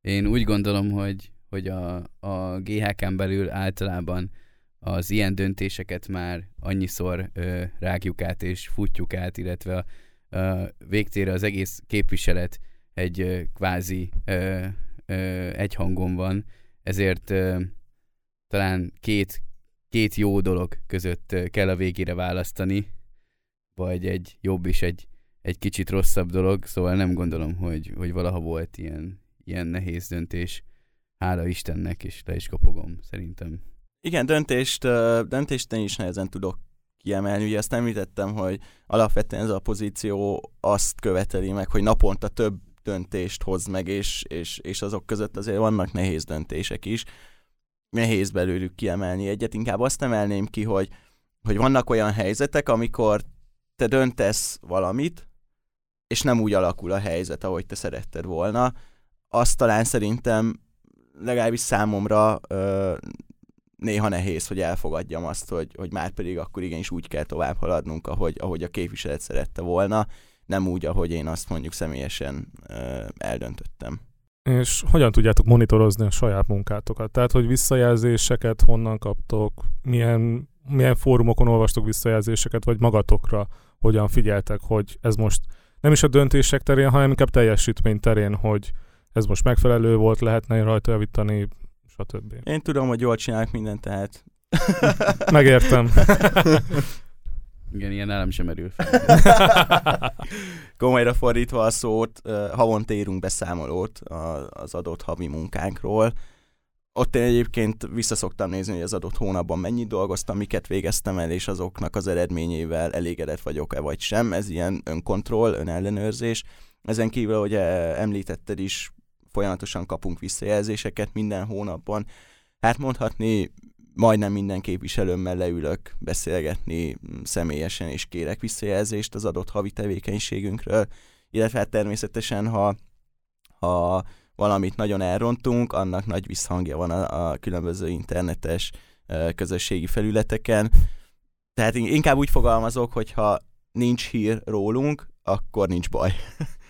[SPEAKER 4] Én úgy gondolom, hogy hogy a, a GHK-n belül általában az ilyen döntéseket már annyiszor ö, rágjuk át és futjuk át, illetve a, a végtére az egész képviselet egy ö, kvázi ö, ö, egy hangon van, ezért ö, talán két, két jó dolog között kell a végére választani, vagy egy jobb és egy, egy kicsit rosszabb dolog, szóval nem gondolom, hogy, hogy valaha volt ilyen, ilyen nehéz döntés hála Istennek, és le is kapogom, szerintem.
[SPEAKER 3] Igen, döntést, döntést én is nehezen tudok kiemelni. Ugye azt említettem, hogy alapvetően ez a pozíció azt követeli meg, hogy naponta több döntést hoz meg, és, és, és azok között azért vannak nehéz döntések is. Nehéz belőlük kiemelni egyet. Inkább azt emelném ki, hogy, hogy vannak olyan helyzetek, amikor te döntesz valamit, és nem úgy alakul a helyzet, ahogy te szeretted volna. Azt talán szerintem legalábbis számomra ö, néha nehéz, hogy elfogadjam azt, hogy, hogy már pedig akkor igenis úgy kell tovább haladnunk, ahogy, ahogy a képviselet szerette volna, nem úgy, ahogy én azt mondjuk személyesen ö, eldöntöttem.
[SPEAKER 2] És hogyan tudjátok monitorozni a saját munkátokat? Tehát, hogy visszajelzéseket honnan kaptok, milyen, milyen fórumokon olvastok visszajelzéseket, vagy magatokra hogyan figyeltek, hogy ez most nem is a döntések terén, hanem inkább teljesítmény terén, hogy ez most megfelelő volt, lehetne rajta javítani, stb.
[SPEAKER 3] Én tudom, hogy jól csinálok mindent, tehát
[SPEAKER 2] Megértem.
[SPEAKER 4] Igen, ilyen nálam sem merül fel.
[SPEAKER 3] komolyra fordítva a szót, havonta írunk beszámolót az adott havi munkánkról. Ott én egyébként visszaszoktam nézni, hogy az adott hónapban mennyit dolgoztam, miket végeztem el, és azoknak az eredményével elégedett vagyok-e vagy sem. Ez ilyen önkontroll, önellenőrzés. Ezen kívül, hogy eh, említetted is, folyamatosan kapunk visszajelzéseket minden hónapban. Hát mondhatni, majdnem minden képviselőmmel leülök beszélgetni mm, személyesen, és kérek visszajelzést az adott havi tevékenységünkről, illetve hát természetesen, ha, ha valamit nagyon elrontunk, annak nagy visszhangja van a, a különböző internetes közösségi felületeken. Tehát in- inkább úgy fogalmazok, hogy ha nincs hír rólunk, akkor nincs baj.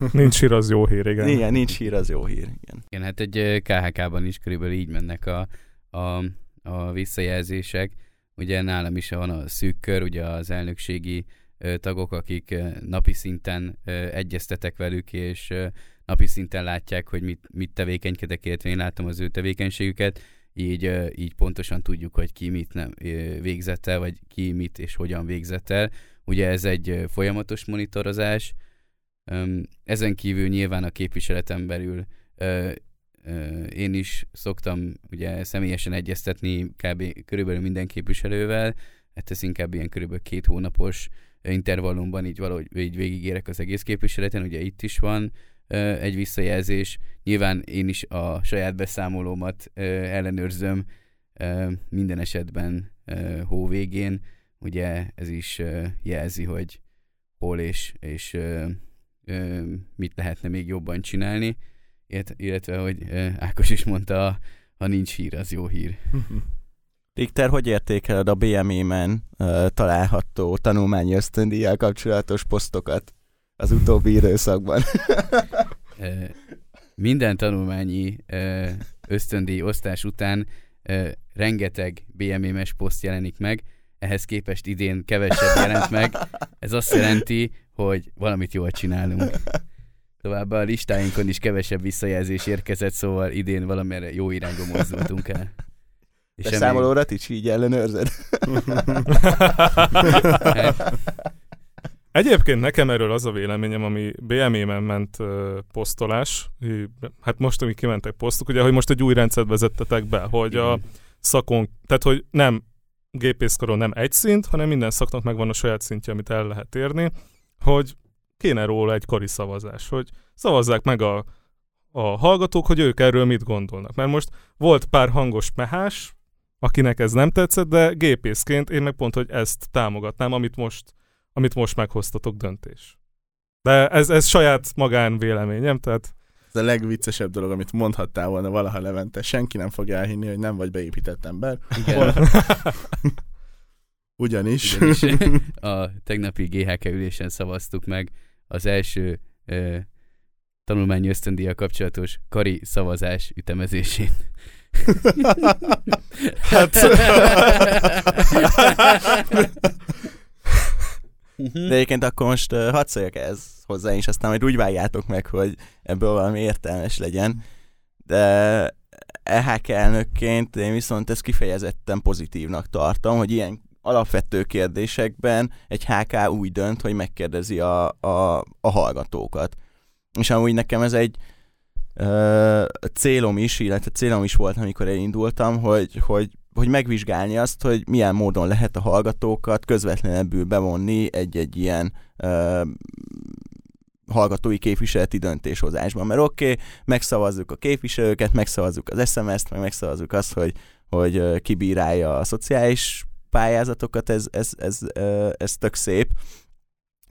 [SPEAKER 2] Nincs hír, az jó hír, igen.
[SPEAKER 3] Igen, nincs hír, az jó hír. Igen.
[SPEAKER 4] Igen, hát egy KHK-ban is körülbelül így mennek a, a, a visszajelzések. Ugye nálam is van a szűk kör, ugye az elnökségi tagok, akik napi szinten egyeztetek velük, és napi szinten látják, hogy mit, mit tevékenykedek, illetve én látom az ő tevékenységüket, így, így pontosan tudjuk, hogy ki mit nem végzett el, vagy ki mit és hogyan végzett el. Ugye ez egy folyamatos monitorozás, Ezen kívül nyilván a képviseleten belül én is szoktam ugye személyesen egyeztetni kb. körülbelül minden képviselővel, hát ez inkább ilyen körülbelül két hónapos intervallumban így valahogy így végigérek az egész képviseleten, ugye itt is van egy visszajelzés, nyilván én is a saját beszámolómat ellenőrzöm minden esetben hó végén, ugye ez is jelzi, hogy hol és, és mit lehetne még jobban csinálni, illet- illetve, hogy Ákos is mondta, ha nincs hír, az jó hír.
[SPEAKER 3] Richter, hogy értékeled a BME-men található tanulmányi ösztöndíjjal kapcsolatos posztokat az utóbbi időszakban?
[SPEAKER 4] Minden tanulmányi ösztöndíj osztás után rengeteg BMM-es poszt jelenik meg, ehhez képest idén kevesebb jelent meg. Ez azt jelenti, hogy valamit jól csinálunk. Továbbá a listáinkon is kevesebb visszajelzés érkezett, szóval idén valamire jó irányba mozdultunk el. És
[SPEAKER 3] Te számolórat is így ellenőrzed?
[SPEAKER 4] Hát,
[SPEAKER 2] Egyébként nekem erről az a véleményem, ami BME-men ment uh, posztolás, hát most, amíg kimentek posztok, ugye, hogy most egy új rendszert vezettetek be, hogy a szakon, tehát hogy nem gépészkaron nem egy szint, hanem minden szaknak megvan a saját szintje, amit el lehet érni, hogy kéne róla egy kari szavazás, hogy szavazzák meg a, a hallgatók, hogy ők erről mit gondolnak. Mert most volt pár hangos mehás, akinek ez nem tetszett, de gépészként én meg pont, hogy ezt támogatnám, amit most, amit most meghoztatok döntés. De ez, ez saját magán véleményem, tehát
[SPEAKER 1] Ez a legviccesebb dolog, amit mondhattál volna valaha Levente. Senki nem fog elhinni, hogy nem vagy beépített ember.
[SPEAKER 4] Igen.
[SPEAKER 1] Ugyanis.
[SPEAKER 4] Ugyanis a tegnapi GHK ülésen szavaztuk meg az első ö, tanulmányi ösztöndíjjal kapcsolatos kari szavazás ütemezését.
[SPEAKER 1] Hát-
[SPEAKER 3] De egyébként akkor most uh, hadd szóljak ez hozzá, és aztán majd úgy vágjátok meg, hogy ebből valami értelmes legyen. De EHK elnökként én viszont ezt kifejezetten pozitívnak tartom, hogy ilyen alapvető kérdésekben egy HK úgy dönt, hogy megkérdezi a, a, a hallgatókat. És amúgy nekem ez egy ö, célom is, illetve célom is volt, amikor elindultam, hogy, hogy, hogy megvizsgálni azt, hogy milyen módon lehet a hallgatókat közvetlenebbül bevonni egy-egy ilyen ö, hallgatói képviseleti döntéshozásban. Mert oké, okay, megszavazzuk a képviselőket, megszavazzuk az SMS-t, meg megszavazzuk azt, hogy, hogy kibírálja a szociális pályázatokat, ez, ez, ez, ez, ez tök szép,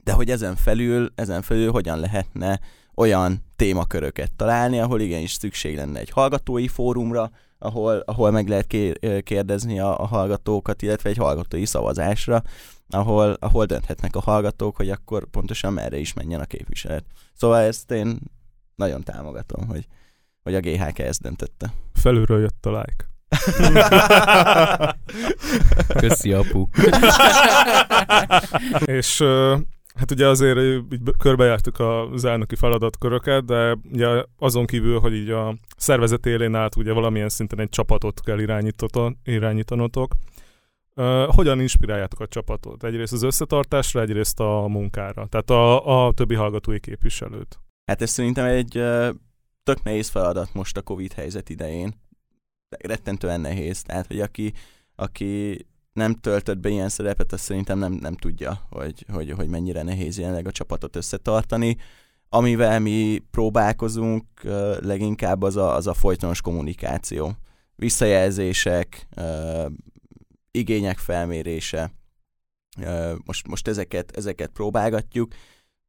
[SPEAKER 3] de hogy ezen felül, ezen felül hogyan lehetne olyan témaköröket találni, ahol igenis szükség lenne egy hallgatói fórumra, ahol, ahol meg lehet ké- kérdezni a, a hallgatókat, illetve egy hallgatói szavazásra, ahol, ahol dönthetnek a hallgatók, hogy akkor pontosan merre is menjen a képviselet. Szóval ezt én nagyon támogatom, hogy, hogy a GHK ezt döntötte.
[SPEAKER 2] felülről jött a like.
[SPEAKER 4] Köszi, apu.
[SPEAKER 2] És Hát ugye azért így körbejártuk az elnöki feladatköröket, de ugye azon kívül, hogy így a szervezet élén át ugye valamilyen szinten egy csapatot kell irányítanotok. Hogyan inspiráljátok a csapatot? Egyrészt az összetartásra, egyrészt a munkára, tehát a, a többi hallgatói képviselőt.
[SPEAKER 3] Hát ez szerintem egy uh, tök nehéz feladat most a Covid helyzet idején. Rettentően nehéz. Tehát, hogy aki, aki nem töltött be ilyen szerepet, azt szerintem nem, nem tudja, hogy, hogy, hogy mennyire nehéz jelenleg a csapatot összetartani. Amivel mi próbálkozunk leginkább az a, az a folytonos kommunikáció. Visszajelzések, igények felmérése. Most, most ezeket, ezeket próbálgatjuk,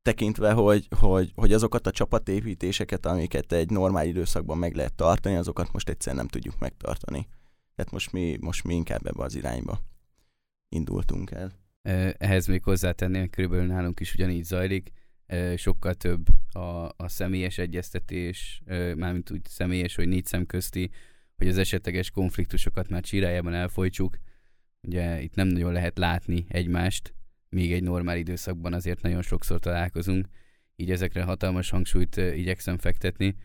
[SPEAKER 3] tekintve, hogy, hogy, hogy azokat a csapatépítéseket, amiket egy normál időszakban meg lehet tartani, azokat most egyszer nem tudjuk megtartani. Tehát most mi, most mi inkább ebbe az irányba indultunk el.
[SPEAKER 4] Ehhez még hozzátenném, körülbelül nálunk is ugyanígy zajlik, sokkal több a, a személyes egyeztetés, mármint úgy személyes, hogy négy szem közti, hogy az esetleges konfliktusokat már csirájában elfolytsuk. Ugye itt nem nagyon lehet látni egymást, még egy normál időszakban azért nagyon sokszor találkozunk, így ezekre hatalmas hangsúlyt igyekszem fektetni.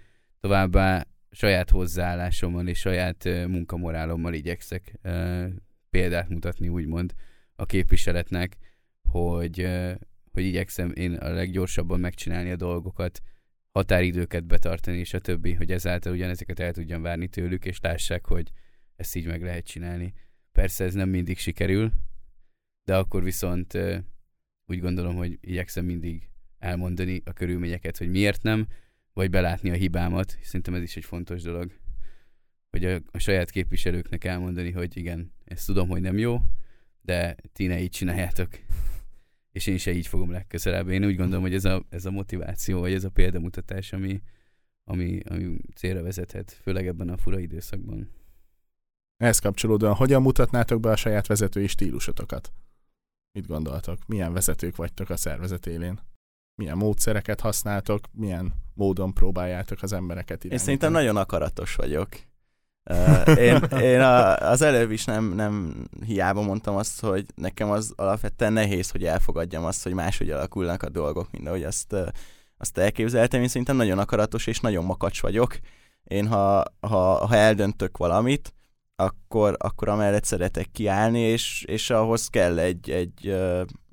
[SPEAKER 4] Továbbá saját hozzáállásommal és saját munkamorálommal igyekszek példát mutatni, úgymond a képviseletnek, hogy, hogy igyekszem én a leggyorsabban megcsinálni a dolgokat, határidőket betartani, és a többi, hogy ezáltal ugyanezeket el tudjam várni tőlük, és lássák, hogy ezt így meg lehet csinálni. Persze ez nem mindig sikerül, de akkor viszont úgy gondolom, hogy igyekszem mindig elmondani a körülményeket, hogy miért nem, vagy belátni a hibámat. Szerintem ez is egy fontos dolog hogy a, a saját képviselőknek elmondani, hogy igen, ezt tudom, hogy nem jó, de ti ne így csináljátok. És én se így fogom legközelebb. Én úgy gondolom, hogy ez a, ez a motiváció, vagy ez a példamutatás, ami, ami, ami célra vezethet, főleg ebben a fura időszakban.
[SPEAKER 1] Ehhez kapcsolódóan hogyan mutatnátok be a saját vezetői stílusotokat? Mit gondoltok? Milyen vezetők vagytok a szervezet élén? Milyen módszereket használtok? Milyen módon próbáljátok az embereket irányítani?
[SPEAKER 3] Én szerintem nagyon akaratos vagyok. Én, én a, az előbb is nem, nem hiába mondtam azt, hogy nekem az alapvetően nehéz, hogy elfogadjam azt, hogy máshogy alakulnak a dolgok, mint ahogy azt, azt elképzeltem. Én szerintem nagyon akaratos és nagyon makacs vagyok. Én ha, ha, ha eldöntök valamit, akkor, akkor amellett szeretek kiállni, és, és ahhoz kell egy, egy,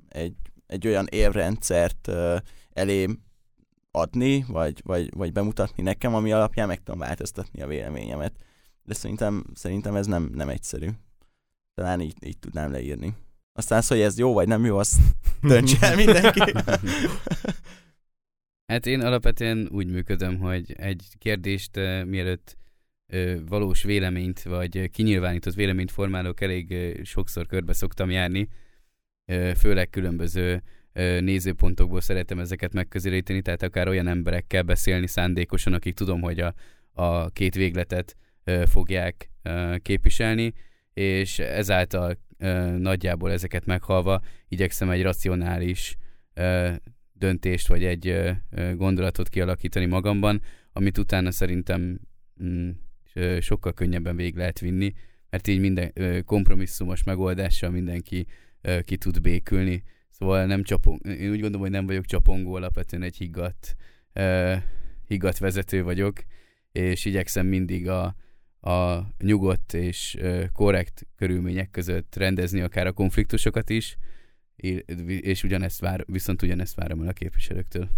[SPEAKER 3] egy, egy olyan érrendszert uh, elém adni, vagy, vagy, vagy bemutatni nekem, ami alapján meg tudom változtatni a véleményemet de szerintem, szerintem ez nem, nem egyszerű. Talán így, így tudnám leírni. Aztán az, hogy ez jó vagy nem jó, azt döntse el mindenki.
[SPEAKER 4] hát én alapvetően úgy működöm, hogy egy kérdést uh, mielőtt uh, valós véleményt, vagy kinyilvánított véleményt formálok, elég uh, sokszor körbe szoktam járni, uh, főleg különböző uh, nézőpontokból szeretem ezeket megközelíteni, tehát akár olyan emberekkel beszélni szándékosan, akik tudom, hogy a, a két végletet fogják képviselni, és ezáltal nagyjából ezeket meghalva igyekszem egy racionális döntést vagy egy gondolatot kialakítani magamban, amit utána szerintem mm, sokkal könnyebben végig lehet vinni, mert így minden kompromisszumos megoldással mindenki ki tud békülni. Szóval nem csapong, én úgy gondolom, hogy nem vagyok csapongó, alapvetően egy higgadt, higgadt vezető vagyok, és igyekszem mindig a, a nyugodt és korrekt körülmények között rendezni akár a konfliktusokat is, és ugyanezt vár, viszont ugyanezt várom el a képviselőktől.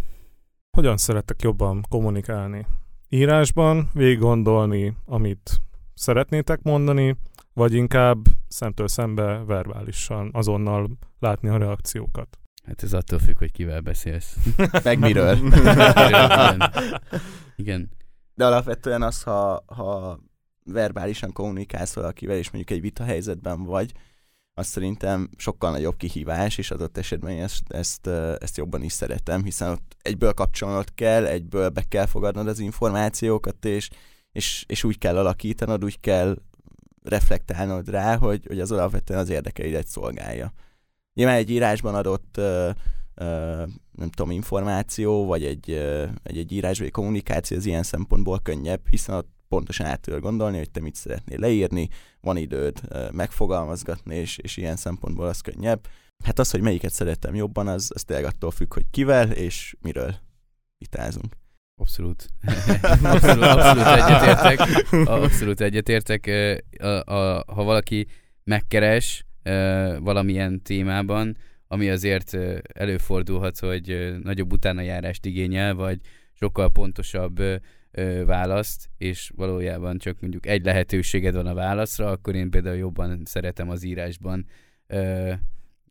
[SPEAKER 2] Hogyan szerettek jobban kommunikálni? Írásban végig gondolni, amit szeretnétek mondani, vagy inkább szemtől szembe verbálisan, azonnal látni a reakciókat?
[SPEAKER 4] Hát ez attól függ, hogy kivel beszélsz.
[SPEAKER 3] Meg miről.
[SPEAKER 4] igen. igen.
[SPEAKER 3] De alapvetően az, ha, ha verbálisan kommunikálsz valakivel, és mondjuk egy vita helyzetben vagy, az szerintem sokkal nagyobb kihívás, és adott esetben ezt, ezt, ezt jobban is szeretem, hiszen ott egyből kapcsolnod kell, egyből be kell fogadnod az információkat, és, és, és úgy kell alakítanod, úgy kell reflektálnod rá, hogy, hogy az alapvetően az érdekeidet szolgálja. Nyilván egy írásban adott nem tudom, információ, vagy egy, egy, egy írásbeli kommunikáció az ilyen szempontból könnyebb, hiszen ott pontosan át tudod gondolni, hogy te mit szeretnél leírni, van időd megfogalmazgatni, és, és ilyen szempontból az könnyebb. Hát az, hogy melyiket szerettem jobban, az, az tényleg attól függ, hogy kivel és miről vitázunk.
[SPEAKER 4] Abszolút. abszolút, abszolút egyetértek. Abszolút egyetértek. A, a, ha valaki megkeres valamilyen témában, ami azért előfordulhat, hogy nagyobb utánajárást igényel, vagy sokkal pontosabb választ, és valójában csak mondjuk egy lehetőséged van a válaszra, akkor én például jobban szeretem az írásban,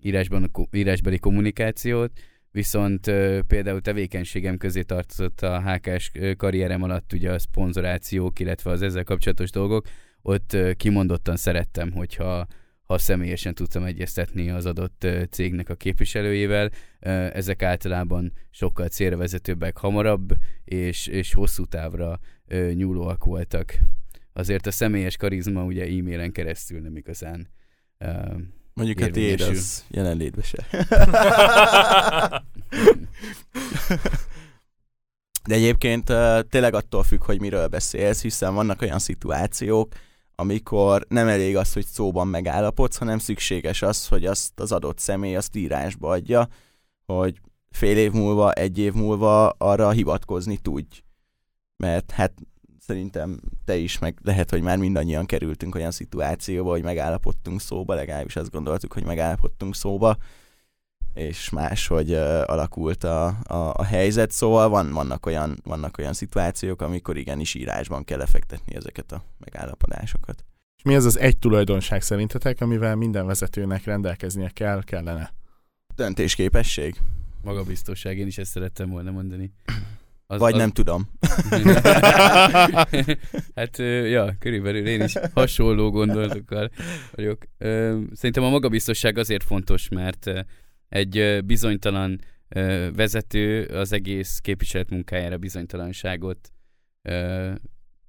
[SPEAKER 4] írásban írásbeli kommunikációt, viszont például tevékenységem közé tartozott a HKS karrierem alatt ugye a szponzorációk, illetve az ezzel kapcsolatos dolgok, ott kimondottan szerettem, hogyha ha személyesen tudtam egyeztetni az adott cégnek a képviselőjével. Ezek általában sokkal célvezetőbbek, hamarabb és, és hosszú távra nyúlóak voltak. Azért a személyes karizma ugye e-mailen keresztül nem igazán
[SPEAKER 3] Mondjuk a tiéd az jelenlétbe se. De egyébként tényleg attól függ, hogy miről beszélsz, hiszen vannak olyan szituációk, amikor nem elég az, hogy szóban megállapodsz, hanem szükséges az, hogy azt az adott személy azt írásba adja, hogy fél év múlva, egy év múlva arra hivatkozni tudj. Mert hát szerintem te is, meg lehet, hogy már mindannyian kerültünk olyan szituációba, hogy megállapodtunk szóba, legalábbis azt gondoltuk, hogy megállapodtunk szóba, és máshogy uh, alakult a, a, a helyzet, szóval van, vannak, olyan, vannak olyan szituációk, amikor igenis írásban kell lefektetni ezeket a megállapodásokat.
[SPEAKER 1] És mi az az egy tulajdonság szerintetek, amivel minden vezetőnek rendelkeznie kell, kellene?
[SPEAKER 3] Döntésképesség.
[SPEAKER 4] Magabiztosság, én is ezt szerettem volna mondani.
[SPEAKER 3] Az, Vagy az... nem tudom.
[SPEAKER 4] hát, ja, körülbelül én is hasonló gondolatokkal vagyok. Szerintem a magabiztosság azért fontos, mert egy bizonytalan vezető az egész képviselet munkájára bizonytalanságot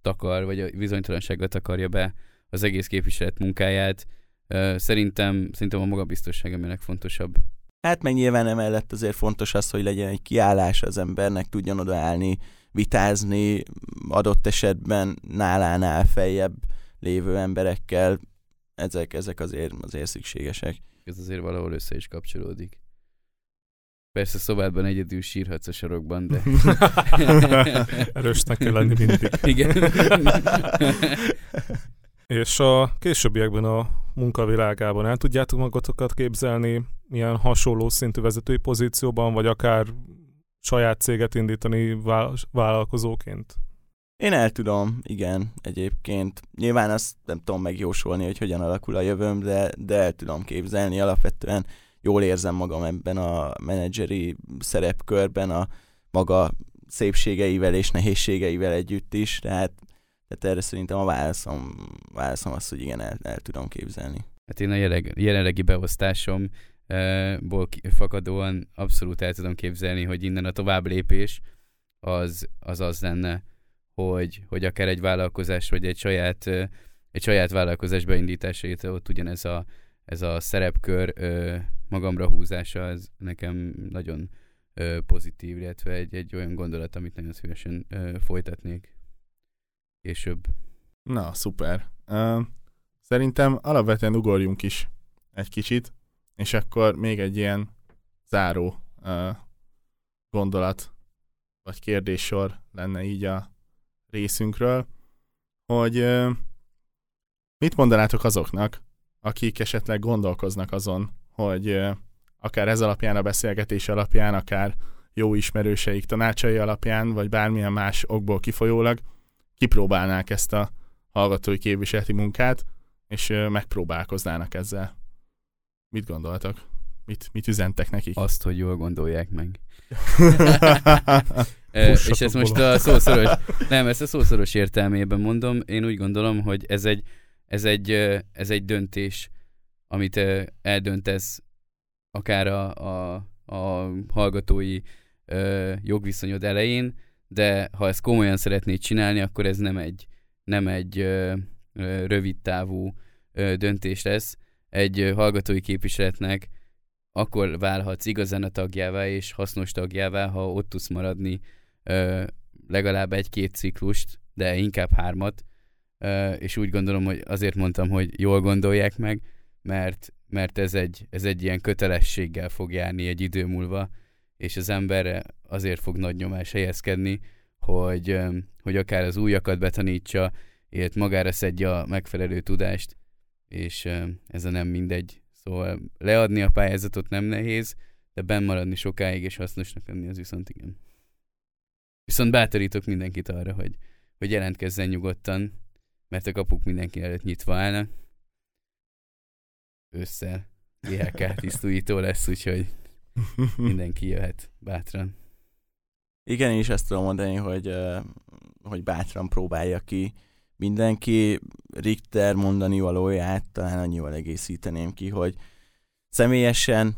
[SPEAKER 4] takar, vagy a bizonytalanságot akarja be az egész képviselet munkáját. Szerintem, szerintem a magabiztosság ami legfontosabb.
[SPEAKER 3] Hát meg nyilván emellett azért fontos az, hogy legyen egy kiállás az embernek, tudjon odaállni, vitázni, adott esetben nálánál feljebb lévő emberekkel. Ezek, ezek azért, azért szükségesek
[SPEAKER 4] ez azért valahol össze is kapcsolódik. Persze szobádban egyedül sírhatsz a sarokban, de...
[SPEAKER 2] Erősnek kell lenni mindig.
[SPEAKER 4] Igen.
[SPEAKER 2] És a későbbiekben a munkavilágában el tudjátok magatokat képzelni milyen hasonló szintű vezetői pozícióban, vagy akár saját céget indítani vállalkozóként?
[SPEAKER 3] Én el tudom, igen, egyébként. Nyilván azt nem tudom megjósolni, hogy hogyan alakul a jövőm, de, de el tudom képzelni. Alapvetően jól érzem magam ebben a menedzseri szerepkörben, a maga szépségeivel és nehézségeivel együtt is, tehát, tehát erre szerintem a válaszom, válaszom az, hogy igen, el, el tudom képzelni.
[SPEAKER 4] Hát én a jelenlegi, jelenlegi beosztásomból fakadóan abszolút el tudom képzelni, hogy innen a tovább lépés az az, az lenne, hogy, hogy akár egy vállalkozás, vagy egy saját, egy saját vállalkozás beindításait, ott ugyanez a, ez a szerepkör magamra húzása, ez nekem nagyon pozitív, illetve egy, egy olyan gondolat, amit nagyon szívesen folytatnék később.
[SPEAKER 1] Na, szuper. Szerintem alapvetően ugorjunk is egy kicsit, és akkor még egy ilyen záró gondolat, vagy kérdéssor lenne így a részünkről, hogy mit mondanátok azoknak, akik esetleg gondolkoznak azon, hogy akár ez alapján, a beszélgetés alapján, akár jó ismerőseik tanácsai alapján, vagy bármilyen más okból kifolyólag kipróbálnák ezt a hallgatói képviseleti munkát, és megpróbálkoznának ezzel. Mit gondoltak? Mit, mit üzentek nekik?
[SPEAKER 4] Azt, hogy jól gondolják meg. és ez most a szószoros, nem, ezt a szószoros értelmében mondom, én úgy gondolom, hogy ez egy, ez egy, ez egy döntés, amit eldöntesz akár a, a, a hallgatói ö, jogviszonyod elején, de ha ezt komolyan szeretnéd csinálni, akkor ez nem egy, nem egy ö, ö, rövid távú ö, döntés lesz. Egy hallgatói képviseletnek akkor válhatsz igazán a tagjává és hasznos tagjává, ha ott tudsz maradni ö, legalább egy-két ciklust, de inkább hármat, ö, és úgy gondolom, hogy azért mondtam, hogy jól gondolják meg, mert mert ez egy, ez egy ilyen kötelességgel fog járni egy idő múlva, és az emberre azért fog nagy nyomás helyezkedni, hogy, hogy akár az újakat betanítsa, illetve magára szedje a megfelelő tudást, és ez a nem mindegy. Szóval leadni a pályázatot nem nehéz, de benn maradni sokáig és hasznosnak lenni az viszont igen. Viszont bátorítok mindenkit arra, hogy, hogy jelentkezzen nyugodtan, mert a kapuk mindenki előtt nyitva állnak. Ősszel IHK tisztújító lesz, úgyhogy mindenki jöhet bátran.
[SPEAKER 3] Igen, én is ezt tudom mondani, hogy, hogy bátran próbálja ki mindenki. Richter mondani valóját talán annyival egészíteném ki, hogy személyesen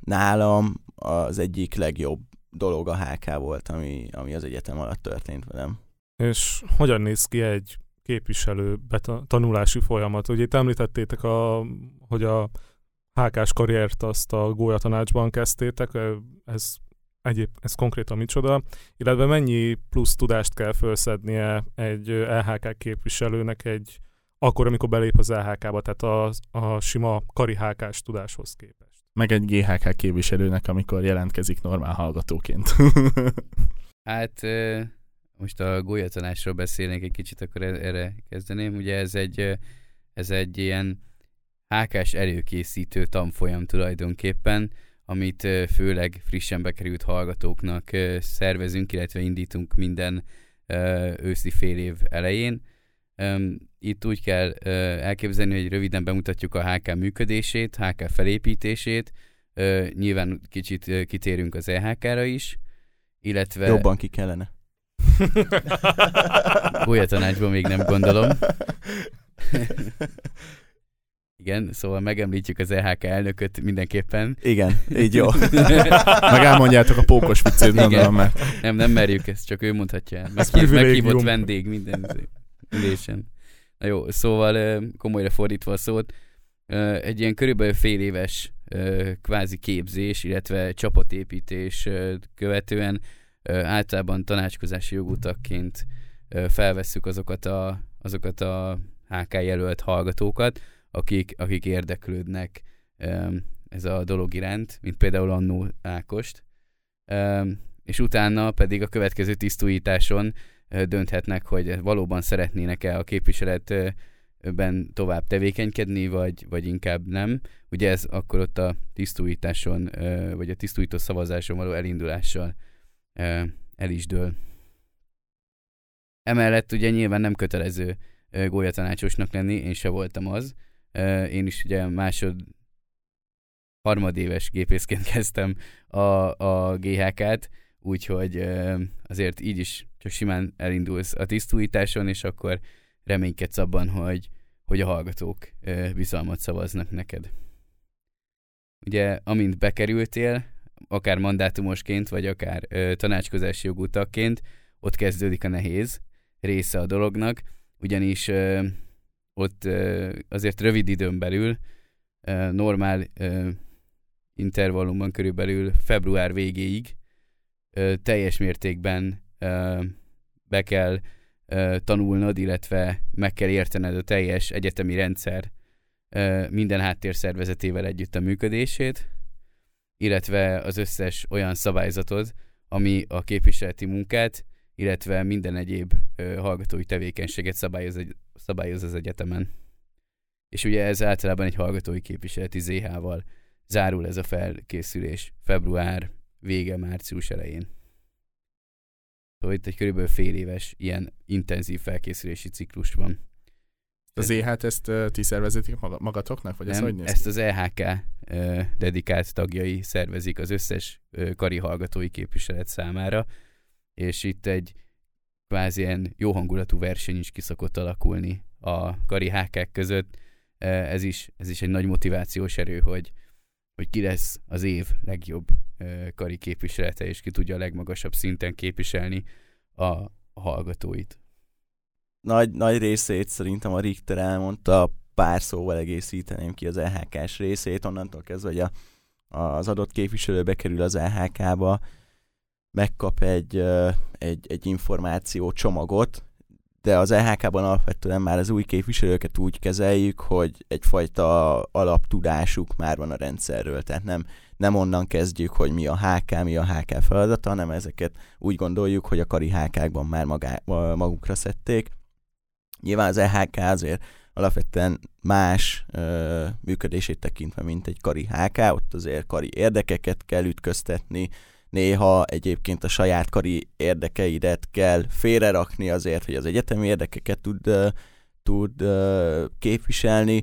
[SPEAKER 3] nálam az egyik legjobb dolog a HK volt, ami, ami az egyetem alatt történt velem.
[SPEAKER 2] És hogyan néz ki egy képviselő tanulási folyamat? Ugye itt említettétek, a, hogy a HK-s karriert azt a Gólya tanácsban kezdtétek, ez egyéb, ez konkrétan micsoda, illetve mennyi plusz tudást kell felszednie egy LHK képviselőnek egy akkor, amikor belép az LHK-ba, tehát a, a sima kari HK-s tudáshoz képest.
[SPEAKER 1] Meg egy GHK képviselőnek, amikor jelentkezik normál hallgatóként.
[SPEAKER 4] hát most a gólyatanásról beszélnék egy kicsit, akkor e-, erre kezdeném. Ugye ez egy, ez egy ilyen HK-s előkészítő tanfolyam tulajdonképpen, amit főleg frissen bekerült hallgatóknak szervezünk, illetve indítunk minden őszi fél év elején. Itt úgy kell elképzelni, hogy röviden bemutatjuk a HK működését, HK felépítését, nyilván kicsit kitérünk az EHK-ra is, illetve...
[SPEAKER 3] Jobban ki kellene.
[SPEAKER 4] tanácsban még nem gondolom. Igen, szóval megemlítjük az EHK elnököt mindenképpen.
[SPEAKER 3] Igen, így jó.
[SPEAKER 1] Meg elmondjátok a pókos viccét, gondolom már.
[SPEAKER 4] Nem, nem merjük ezt, csak ő mondhatja el. Meghív, meghívott vendég minden ülésen. Na jó, szóval komolyra fordítva a szót, egy ilyen körülbelül fél éves kvázi képzés, illetve csapatépítés követően általában tanácskozási jogutakként felvesszük azokat a, azokat a HK jelölt hallgatókat, akik, akik érdeklődnek ez a dolog iránt, mint például Annó Ákost, és utána pedig a következő tisztújításon dönthetnek, hogy valóban szeretnének-e a képviseletben tovább tevékenykedni, vagy, vagy inkább nem. Ugye ez akkor ott a tisztújításon, vagy a tisztújító szavazáson való elindulással el is dől. Emellett ugye nyilván nem kötelező gólyatanácsosnak lenni, én se voltam az, én is ugye másod harmadéves gépészként kezdtem a, a GHK-t, úgyhogy azért így is csak simán elindulsz a tisztújításon, és akkor reménykedsz abban, hogy, hogy a hallgatók bizalmat szavaznak neked. Ugye, amint bekerültél, akár mandátumosként, vagy akár tanácskozási jogútakként, ott kezdődik a nehéz része a dolognak, ugyanis ott azért rövid időn belül, normál intervallumban körülbelül február végéig teljes mértékben be kell tanulnod, illetve meg kell értened a teljes egyetemi rendszer minden háttérszervezetével együtt a működését, illetve az összes olyan szabályzatod, ami a képviseleti munkát, illetve minden egyéb hallgatói tevékenységet szabályoz egy szabályoz az egyetemen. És ugye ez általában egy hallgatói képviseleti ZH-val zárul ez a felkészülés február vége, március elején. Szóval itt egy körülbelül fél éves ilyen intenzív felkészülési ciklus van.
[SPEAKER 1] Az EH-t ezt uh, ti szervezitek magatoknak? Vagy
[SPEAKER 4] Nem,
[SPEAKER 1] ez hogy
[SPEAKER 4] ezt az EHK uh, dedikált tagjai szervezik az összes uh, kari hallgatói képviselet számára, és itt egy kvázi ilyen jó hangulatú verseny is kiszokott alakulni a kari hákák között. E, ez is, ez is egy nagy motivációs erő, hogy, hogy ki lesz az év legjobb e, kari képviselete, és ki tudja a legmagasabb szinten képviselni a, a hallgatóit.
[SPEAKER 3] Nagy, nagy részét szerintem a Richter elmondta, pár szóval egészíteném ki az LHK-s részét, onnantól kezdve, hogy a, az adott képviselő bekerül az LHK-ba, megkap egy, egy, egy információ csomagot, de az EHK-ban alapvetően már az új képviselőket úgy kezeljük, hogy egyfajta alaptudásuk már van a rendszerről, tehát nem, nem onnan kezdjük, hogy mi a HK, mi a HK feladata, hanem ezeket úgy gondoljuk, hogy a kari HK-kban már magá, magukra szedték. Nyilván az EHK azért alapvetően más ö, működését tekintve, mint egy kari HK, ott azért kari érdekeket kell ütköztetni, néha egyébként a saját kari érdekeidet kell félrerakni azért, hogy az egyetemi érdekeket tud, tud képviselni.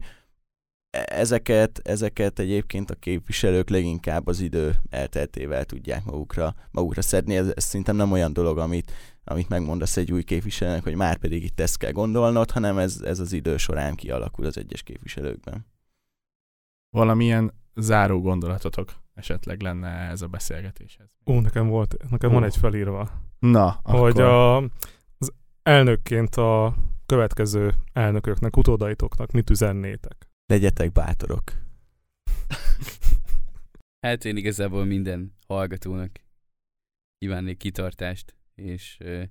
[SPEAKER 3] E, ezeket, ezeket egyébként a képviselők leginkább az idő elteltével tudják magukra, magukra szedni. Ez, ez szerintem nem olyan dolog, amit, amit megmondasz egy új képviselőnek, hogy már pedig itt ezt kell gondolnod, hanem ez, ez az idő során kialakul az egyes képviselőkben.
[SPEAKER 1] Valamilyen záró gondolatotok esetleg lenne ez a beszélgetéshez?
[SPEAKER 2] Ó, nekem volt, nekem Ó. van egy felírva.
[SPEAKER 1] Na,
[SPEAKER 2] Hogy a, az elnökként a következő elnököknek, utódaitoknak mit üzennétek?
[SPEAKER 3] Legyetek bátorok.
[SPEAKER 4] hát én igazából minden hallgatónak kívánnék kitartást, és uh,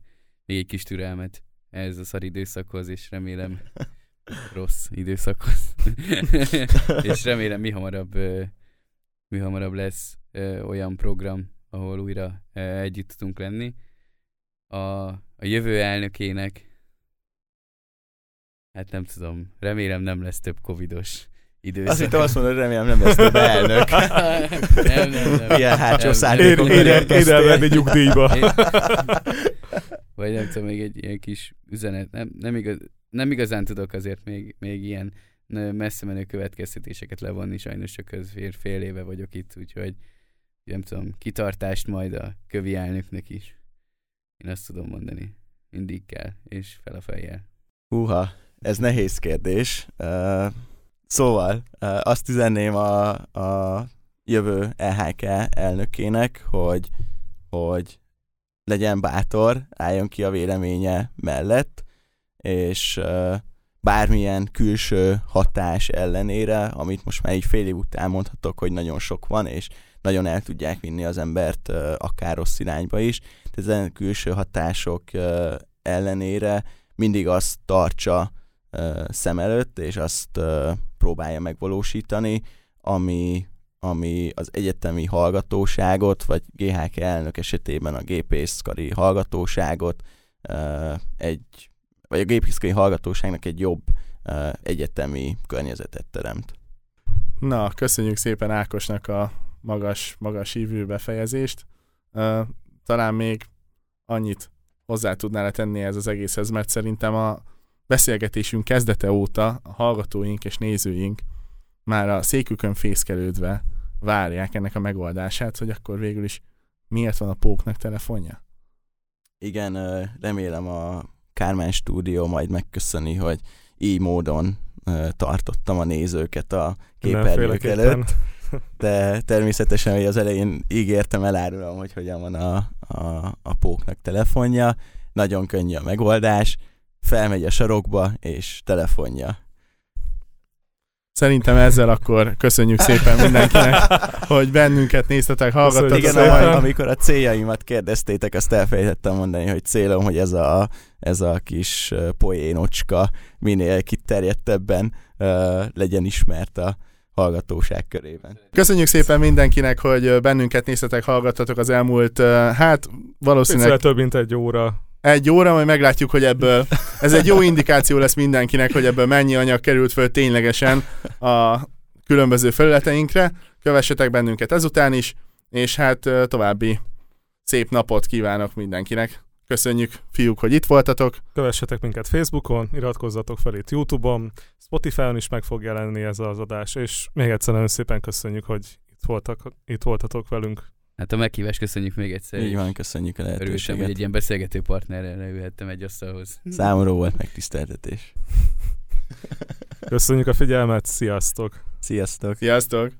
[SPEAKER 4] még egy kis türelmet ez a szar időszakhoz, és remélem rossz időszakhoz. és remélem mi hamarabb uh, mi hamarabb lesz ö, olyan program, ahol újra ö, együtt tudunk lenni. A, a jövő elnökének, hát nem tudom, remélem nem lesz több covidos időszak.
[SPEAKER 3] Azt hittem azt mondod, hogy remélem nem lesz több elnök.
[SPEAKER 4] nem, nem, nem.
[SPEAKER 3] Ilyen hátsó.
[SPEAKER 2] Én, én, nyugdíjba. Én,
[SPEAKER 4] vagy nem tudom, még egy ilyen kis üzenet. Nem, nem, igaz, nem igazán tudok azért még, még ilyen messze menő következtetéseket levonni, sajnos csak fél, fél éve vagyok itt, úgyhogy nem tudom, kitartást majd a kövi elnöknek is. Én azt tudom mondani. Mindig kell, és fel a fejjel.
[SPEAKER 3] Húha, ez nehéz kérdés. Uh, szóval, uh, azt üzenném a, a jövő EHK elnökének, hogy, hogy legyen bátor, álljon ki a véleménye mellett, és uh, bármilyen külső hatás ellenére, amit most már így fél év után mondhatok, hogy nagyon sok van, és nagyon el tudják vinni az embert akár rossz irányba is. Tehát ezen külső hatások ellenére mindig azt tartsa szem előtt, és azt próbálja megvalósítani, ami, ami az egyetemi hallgatóságot, vagy GHK elnök esetében a gépészkari hallgatóságot egy vagy a gépészkai hallgatóságnak egy jobb uh, egyetemi környezetet teremt.
[SPEAKER 1] Na, köszönjük szépen Ákosnak a magas, magas hívő befejezést. Uh, talán még annyit hozzá tudnál tenni ez az egészhez, mert szerintem a beszélgetésünk kezdete óta a hallgatóink és nézőink már a székükön fészkelődve várják ennek a megoldását, hogy akkor végül is miért van a póknak telefonja?
[SPEAKER 3] Igen, remélem a Kármán stúdió majd megköszöni, hogy így módon tartottam a nézőket a képernyők előtt. De természetesen, hogy az elején ígértem, elárulom, hogy hogyan van a, a, a póknak telefonja. Nagyon könnyű a megoldás. Felmegy a sarokba, és telefonja.
[SPEAKER 1] Szerintem ezzel akkor köszönjük szépen mindenkinek, hogy bennünket néztetek, hallgattatok.
[SPEAKER 3] Igen, szépen. amikor a céljaimat kérdeztétek, azt elfelejtettem mondani, hogy célom, hogy ez a, ez a kis poénocska minél kiterjedtebben uh, legyen ismert a hallgatóság körében.
[SPEAKER 1] Köszönjük szépen mindenkinek, hogy bennünket néztetek, hallgattatok az elmúlt, uh, hát valószínűleg...
[SPEAKER 2] Egyszer több mint egy óra
[SPEAKER 1] egy óra, majd meglátjuk, hogy ebből, ez egy jó indikáció lesz mindenkinek, hogy ebből mennyi anyag került föl ténylegesen a különböző felületeinkre. Kövessetek bennünket ezután is, és hát további szép napot kívánok mindenkinek. Köszönjük, fiúk, hogy itt voltatok.
[SPEAKER 2] Kövessetek minket Facebookon, iratkozzatok fel itt YouTube-on, Spotify-on is meg fog jelenni ez az adás, és még egyszer nagyon szépen köszönjük, hogy itt, voltak, itt voltatok velünk.
[SPEAKER 4] Hát a meghívást köszönjük még egyszer.
[SPEAKER 3] Így van, köszönjük a lehetőséget.
[SPEAKER 4] Örültem, hogy egy ilyen beszélgető partnerrel leülhettem egy asztalhoz.
[SPEAKER 3] Számomra volt megtiszteltetés.
[SPEAKER 2] Köszönjük a figyelmet, sziasztok!
[SPEAKER 3] Sziasztok!
[SPEAKER 1] Sziasztok!